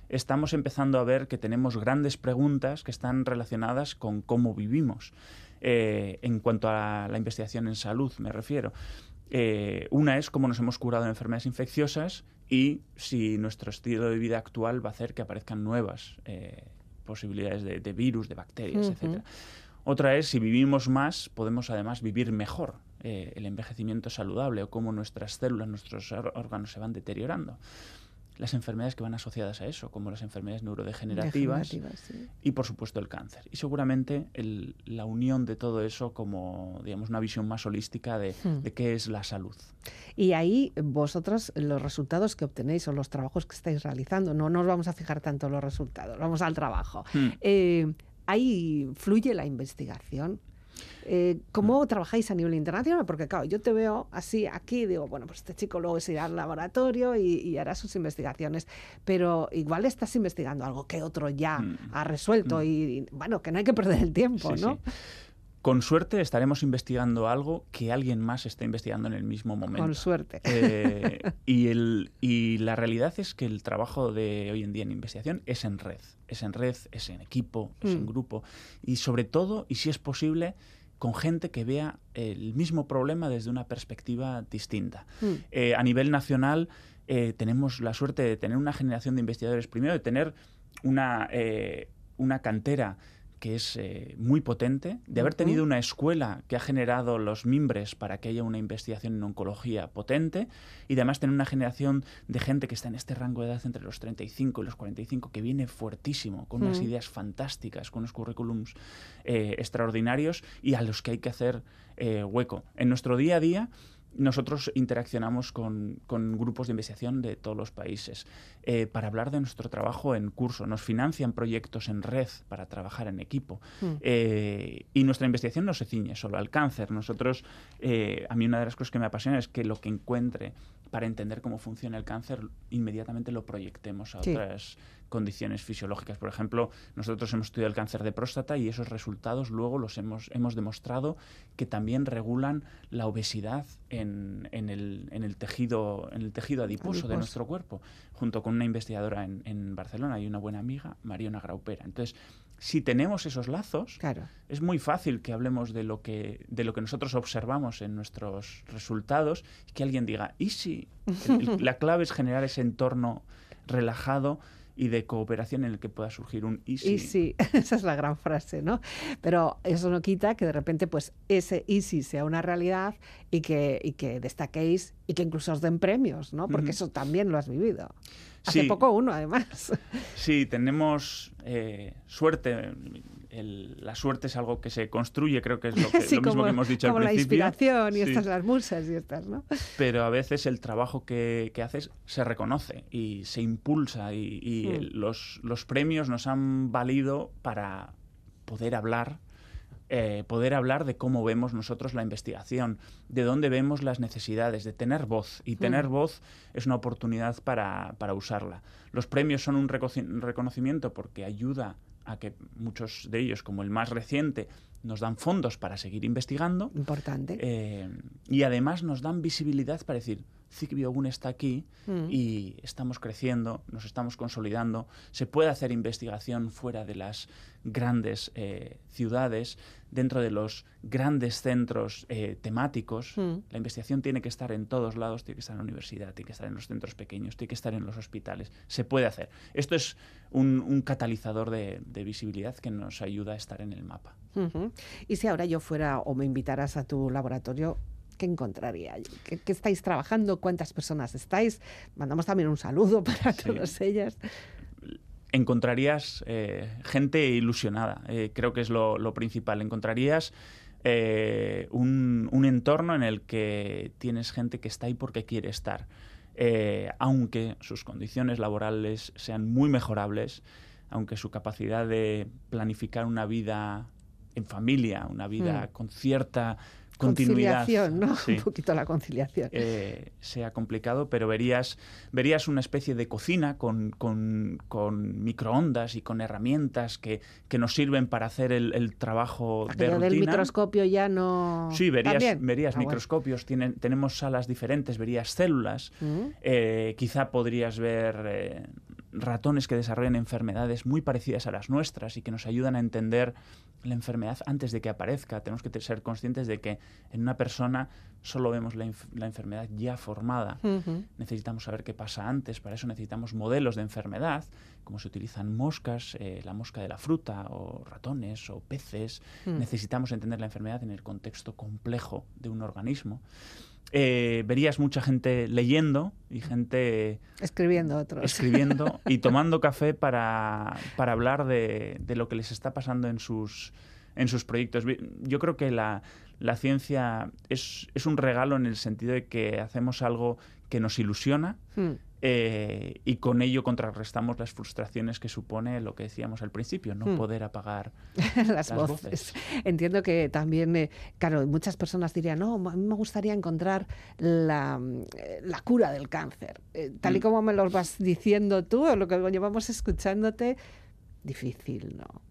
Speaker 4: estamos empezando a ver que tenemos grandes preguntas que están relacionadas con cómo vivimos. Eh, en cuanto a la investigación en salud, me refiero. Eh, una es cómo nos hemos curado de enfermedades infecciosas y si nuestro estilo de vida actual va a hacer que aparezcan nuevas posibilidades de, de virus, de bacterias, etcétera. Otra es si vivimos más, podemos además vivir mejor. Eh, el envejecimiento saludable o cómo nuestras células, nuestros órganos se van deteriorando. Las enfermedades que van asociadas a eso, como las enfermedades neurodegenerativas
Speaker 2: sí.
Speaker 4: y por supuesto el cáncer. Y seguramente el- la unión de todo eso como digamos una visión más holística de,
Speaker 2: Hmm.
Speaker 4: de qué es la salud.
Speaker 2: Y ahí vosotros, los resultados que obtenéis o los trabajos que estáis realizando, no nos vamos a fijar tanto en los resultados, vamos al trabajo.
Speaker 4: Hmm.
Speaker 2: Eh, ahí fluye la investigación. Eh, ¿Cómo trabajáis a nivel internacional? Porque claro, yo te veo así aquí y digo, bueno, pues este chico luego se irá al laboratorio y, y hará sus investigaciones, pero igual estás investigando algo que otro ya
Speaker 4: Mm.
Speaker 2: ha resuelto y, y, bueno, que no hay que perder el tiempo,
Speaker 4: Sí,
Speaker 2: ¿no?
Speaker 4: sí. Con suerte estaremos investigando algo que alguien más está investigando en el mismo momento.
Speaker 2: Con suerte.
Speaker 4: Eh, y, el, y la realidad es que el trabajo de hoy en día en investigación es en red. Es en red, es en equipo, es
Speaker 2: Mm.
Speaker 4: en grupo. Y sobre todo, y si es posible, con gente que vea el mismo problema desde una perspectiva distinta.
Speaker 2: Mm.
Speaker 4: Eh, a nivel nacional eh, tenemos la suerte de tener una generación de investigadores, primero de tener una, eh, una cantera que es eh, muy potente, de haber tenido una escuela que ha generado los mimbres para que haya una investigación en oncología potente y además tener una generación de gente que está en este rango de edad entre los 35 y los 45 que viene fuertísimo, con unas
Speaker 2: Mm.
Speaker 4: ideas fantásticas, con unos currículums eh, extraordinarios y a los que hay que hacer eh, hueco. En nuestro día a día nosotros interaccionamos con, con grupos de investigación de todos los países eh, para hablar de nuestro trabajo en curso. Nos financian proyectos en red para trabajar en equipo.
Speaker 2: Mm.
Speaker 4: Eh, y nuestra investigación no se ciñe solo al cáncer. Nosotros, eh, a mí una de las cosas que me apasiona es que lo que encuentre para entender cómo funciona el cáncer, inmediatamente lo proyectemos a
Speaker 2: Sí.
Speaker 4: otras condiciones fisiológicas. Por ejemplo, nosotros hemos estudiado el cáncer de próstata y esos resultados luego los hemos, hemos demostrado que también regulan la obesidad en, en el, en el tejido, en el tejido adiposo,
Speaker 2: Adiposo.
Speaker 4: de nuestro cuerpo, junto con una investigadora en, en Barcelona y una buena amiga, Mariona Graupera. Entonces, si tenemos esos lazos,
Speaker 2: Claro.
Speaker 4: es muy fácil que hablemos de lo que, de lo que nosotros observamos en nuestros resultados y que alguien diga, ¿y si? El- el- la clave es generar ese entorno relajado y de cooperación en el que pueda surgir un y si.
Speaker 2: Y sí, esa es la gran frase, ¿no? Pero eso no quita que de repente pues ese easy sea una realidad y que, y que destaquéis y que incluso os den premios, ¿no? Porque eso también lo has vivido. Hace
Speaker 4: Sí.
Speaker 2: poco uno, además.
Speaker 4: Sí, tenemos eh, suerte. El- la suerte es algo que se construye, creo que es lo, que,
Speaker 2: Sí,
Speaker 4: lo mismo
Speaker 2: como,
Speaker 4: que hemos dicho
Speaker 2: como
Speaker 4: al
Speaker 2: la
Speaker 4: principio.
Speaker 2: inspiración y
Speaker 4: Sí.
Speaker 2: estas las musas y estas, ¿no?
Speaker 4: pero a veces el trabajo que, que haces se reconoce y se impulsa y, y
Speaker 2: Mm.
Speaker 4: el- los, los premios nos han valido para poder hablar, eh, poder hablar de cómo vemos nosotros la investigación, de dónde vemos las necesidades, de tener voz. Y tener
Speaker 2: Mm.
Speaker 4: voz es una oportunidad para, para usarla. Los premios son un reconocimiento porque ayuda a que muchos de ellos, como el más reciente, nos dan fondos para seguir investigando.
Speaker 2: Importante.
Speaker 4: Eh, y además nos dan visibilidad para decir, Zic Biogun está aquí
Speaker 2: Mm.
Speaker 4: y estamos creciendo, nos estamos consolidando, se puede hacer investigación fuera de las grandes eh, ciudades, dentro de los grandes centros eh, temáticos.
Speaker 2: Mm.
Speaker 4: La investigación tiene que estar en todos lados, tiene que estar en la universidad, tiene que estar en los centros pequeños, tiene que estar en los hospitales. Se puede hacer. Esto es un, un catalizador de, de visibilidad que nos ayuda a estar en el mapa.
Speaker 2: Y si ahora yo fuera o me invitaras a tu laboratorio, ¿qué encontraría? ¿Qué, qué estáis trabajando? ¿Cuántas personas estáis? Mandamos también un saludo para
Speaker 4: Sí.
Speaker 2: todas ellas.
Speaker 4: encontrarías eh, gente ilusionada, eh, creo que es lo, lo principal. Encontrarías eh, un, un entorno en el que tienes gente que está ahí porque quiere estar. Aunque sus condiciones laborales sean muy mejorables, aunque su capacidad de planificar una vida en familia, una vida
Speaker 2: Mm.
Speaker 4: con cierta continuidad,
Speaker 2: Conciliación, ¿no?
Speaker 4: sí,
Speaker 2: Un poquito la conciliación.
Speaker 4: eh, sea complicado, pero verías, verías una especie de cocina con, con- con microondas y con herramientas que, que nos sirven para hacer el, el trabajo de
Speaker 2: Aquello del
Speaker 4: rutina.
Speaker 2: microscopio ya no...
Speaker 4: Sí, verías,
Speaker 2: ¿También?
Speaker 4: verías
Speaker 2: Ah, bueno.
Speaker 4: microscopios, tienen, tenemos salas diferentes, verías células,
Speaker 2: Mm.
Speaker 4: eh, quizá podrías ver eh, ratones que desarrollan enfermedades muy parecidas a las nuestras y que nos ayudan a entender la enfermedad antes de que aparezca. Tenemos que ser conscientes de que en una persona solo vemos la, enfermedad ya formada. Necesitamos saber qué pasa antes, para eso necesitamos modelos de enfermedad, como se utilizan moscas, eh, la mosca de la fruta, o ratones, o peces.
Speaker 2: Mm.
Speaker 4: Necesitamos entender la enfermedad en el contexto complejo de un organismo. Eh, verías mucha gente leyendo y gente
Speaker 2: Escribiendo otros.
Speaker 4: escribiendo y tomando café para, para hablar de, de lo que les está pasando en sus, en sus proyectos. Yo creo que la, la ciencia es, es un regalo en el sentido de que hacemos algo que nos ilusiona
Speaker 2: Mm.
Speaker 4: Eh, y con ello contrarrestamos las frustraciones que supone lo que decíamos al principio, no
Speaker 2: Hmm.
Speaker 4: poder apagar
Speaker 2: las,
Speaker 4: las
Speaker 2: voces.
Speaker 4: voces.
Speaker 2: Entiendo que también, eh, claro, muchas personas dirían, no, a mí me gustaría encontrar la, mm, la cura del cáncer. Eh, tal y
Speaker 4: Mm.
Speaker 2: como me lo vas diciendo tú, o lo que llevamos escuchándote, difícil, ¿no?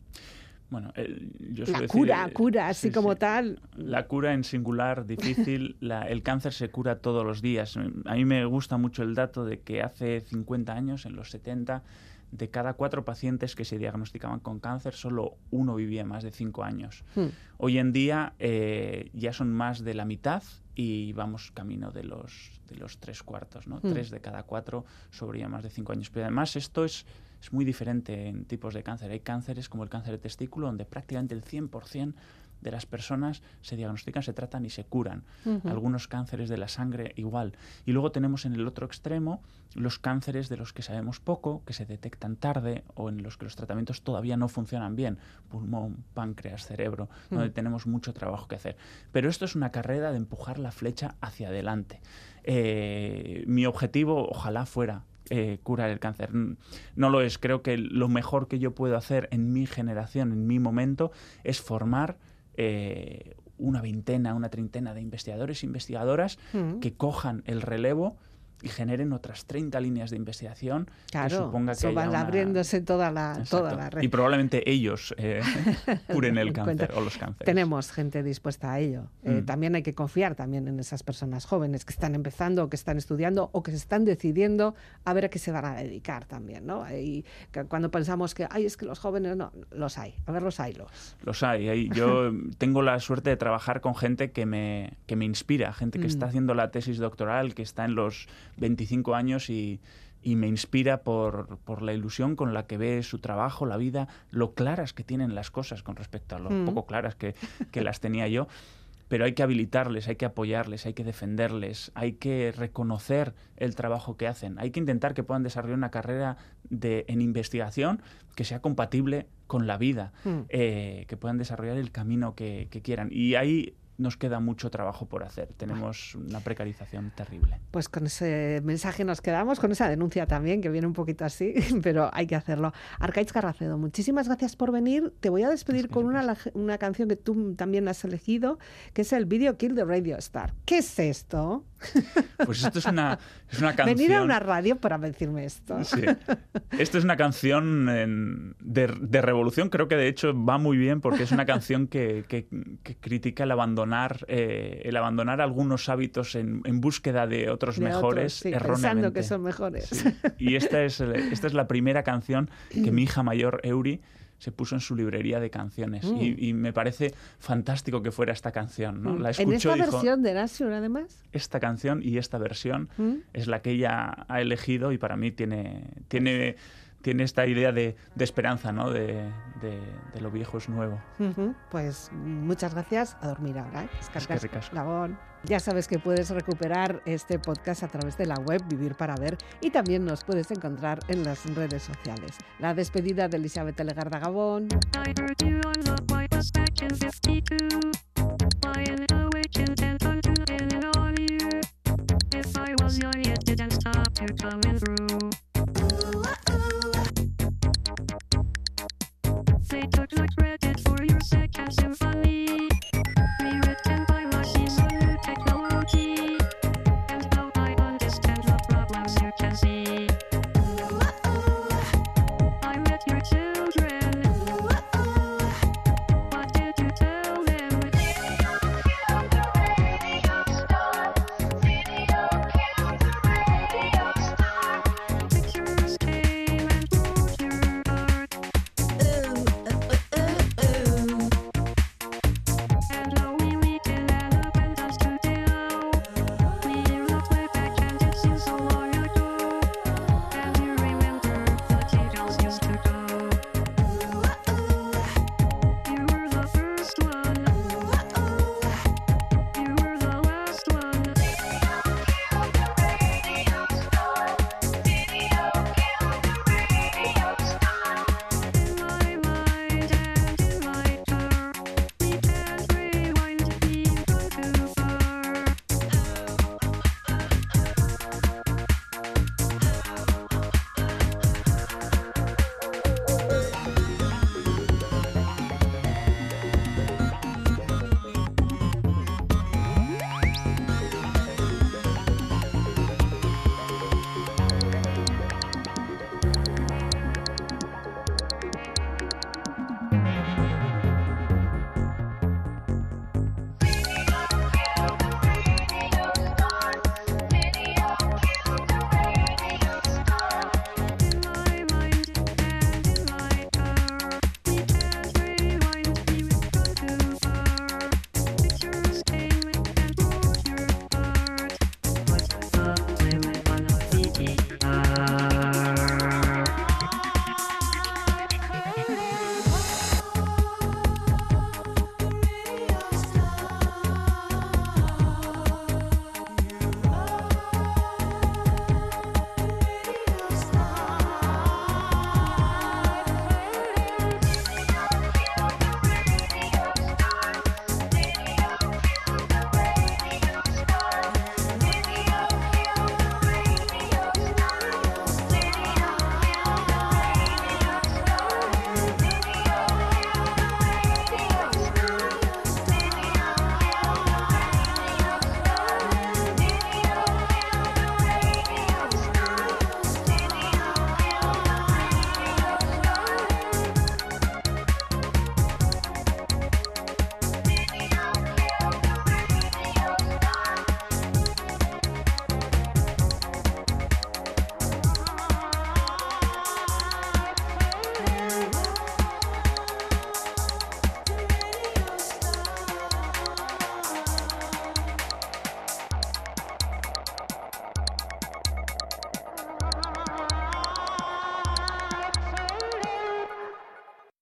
Speaker 4: Bueno, el- yo
Speaker 2: La
Speaker 4: decir,
Speaker 2: cura,
Speaker 4: eh,
Speaker 2: cura, así
Speaker 4: sí,
Speaker 2: como
Speaker 4: sí.
Speaker 2: tal.
Speaker 4: La cura en singular, difícil. la- el cáncer se cura todos los días. A mí me gusta mucho el dato de que hace 50 años, en los 70, de cada cuatro pacientes que se diagnosticaban con cáncer, solo uno vivía más de cinco años.
Speaker 2: Mm.
Speaker 4: Hoy en día eh, ya son más de la mitad y vamos camino de los, de los tres cuartos, ¿no?
Speaker 2: Mm.
Speaker 4: Tres de cada cuatro sobrevivían más de cinco años. Pero además esto es, es muy diferente en tipos de cáncer. Hay cánceres como el cáncer de testículo, donde prácticamente el 100% de las personas se diagnostican, se tratan y se curan. Algunos cánceres de la sangre igual. Y luego tenemos en el otro extremo los cánceres de los que sabemos poco, que se detectan tarde o en los que los tratamientos todavía no funcionan bien. Pulmón, páncreas, cerebro, donde tenemos mucho trabajo que hacer. Pero esto es una carrera de empujar la flecha hacia adelante. Eh, mi objetivo, ojalá fuera eh, curar el cáncer. No lo es. Creo que lo mejor que yo puedo hacer en mi generación, en mi momento, es formar eh, una veintena, una treintena de investigadores e investigadoras
Speaker 2: Mm.
Speaker 4: que cojan el relevo y generen otras 30 líneas de investigación que
Speaker 2: Claro,
Speaker 4: suponga que
Speaker 2: eso
Speaker 4: haya
Speaker 2: van
Speaker 4: una-
Speaker 2: abriéndose toda la, toda la red.
Speaker 4: Y probablemente ellos eh, curen el cáncer o los cánceres.
Speaker 2: Tenemos gente dispuesta a ello. Eh,
Speaker 4: Mm.
Speaker 2: También hay que confiar también en esas personas jóvenes que están empezando, que están estudiando o que se están decidiendo a ver a qué se van a dedicar también, ¿no? Y que cuando pensamos que, ay, es que los jóvenes no, los hay. A ver, los hay los.
Speaker 4: Los hay. hay. Yo tengo la suerte de trabajar con gente que me, que me inspira, gente que
Speaker 2: Mm.
Speaker 4: está haciendo la tesis doctoral, que está en los 25 años y, y me inspira por, por la ilusión con la que ve su trabajo, la vida, lo claras que tienen las cosas con respecto a lo
Speaker 2: Mm.
Speaker 4: poco claras que, que las tenía yo. Pero hay que habilitarles, hay que apoyarles, hay que defenderles, hay que reconocer el trabajo que hacen, hay que intentar que puedan desarrollar una carrera de, en investigación que sea compatible con la vida
Speaker 2: Mm.
Speaker 4: eh, que puedan desarrollar el camino que, que quieran. Y ahí nos queda mucho trabajo por hacer. Tenemos una precarización terrible.
Speaker 2: Pues con ese mensaje nos quedamos, con esa denuncia también, que viene un poquito así, pero hay que hacerlo. Arcaiz Carracedo, muchísimas gracias por venir. Te voy a despedir con una, una canción que tú también has elegido, que es el Video Kill de Radio Star. ¿Qué es esto?
Speaker 4: Pues esto es una, es una canción...
Speaker 2: Venir a una radio para decirme esto.
Speaker 4: Sí. Esto es una canción en- de, de revolución, creo que de hecho va muy bien porque es una canción que, que- que critica el abandonar, eh, el abandonar algunos hábitos en, en búsqueda de otros
Speaker 2: De otros,
Speaker 4: mejores
Speaker 2: sí,
Speaker 4: erróneamente.
Speaker 2: pensando que son mejores.
Speaker 4: Sí. Y esta es, esta es la primera canción que mi hija mayor, Euri, se puso en su librería de canciones.
Speaker 2: Mm.
Speaker 4: Y, y me parece fantástico que fuera esta canción. ¿no? La
Speaker 2: en
Speaker 4: escuchó
Speaker 2: esta
Speaker 4: y dijo,
Speaker 2: versión de además.
Speaker 4: esta canción y esta versión
Speaker 2: ¿Mm?
Speaker 4: es la que ella ha elegido y para mí tiene, tiene, tiene esta idea de, de esperanza, ¿no? De, de- de lo viejo es nuevo.
Speaker 2: Pues muchas gracias. A dormir ahora. ¿eh? Asko. Gabón. Ya sabes que puedes recuperar este podcast a través de la web Vivir para Ver y también nos puedes encontrar en las redes sociales. La despedida de Elizabeth Legarda Gabón.
Speaker 6: I heard you on the white station 52. Lying awake intent on depending on you. If I was young, it didn't stop you coming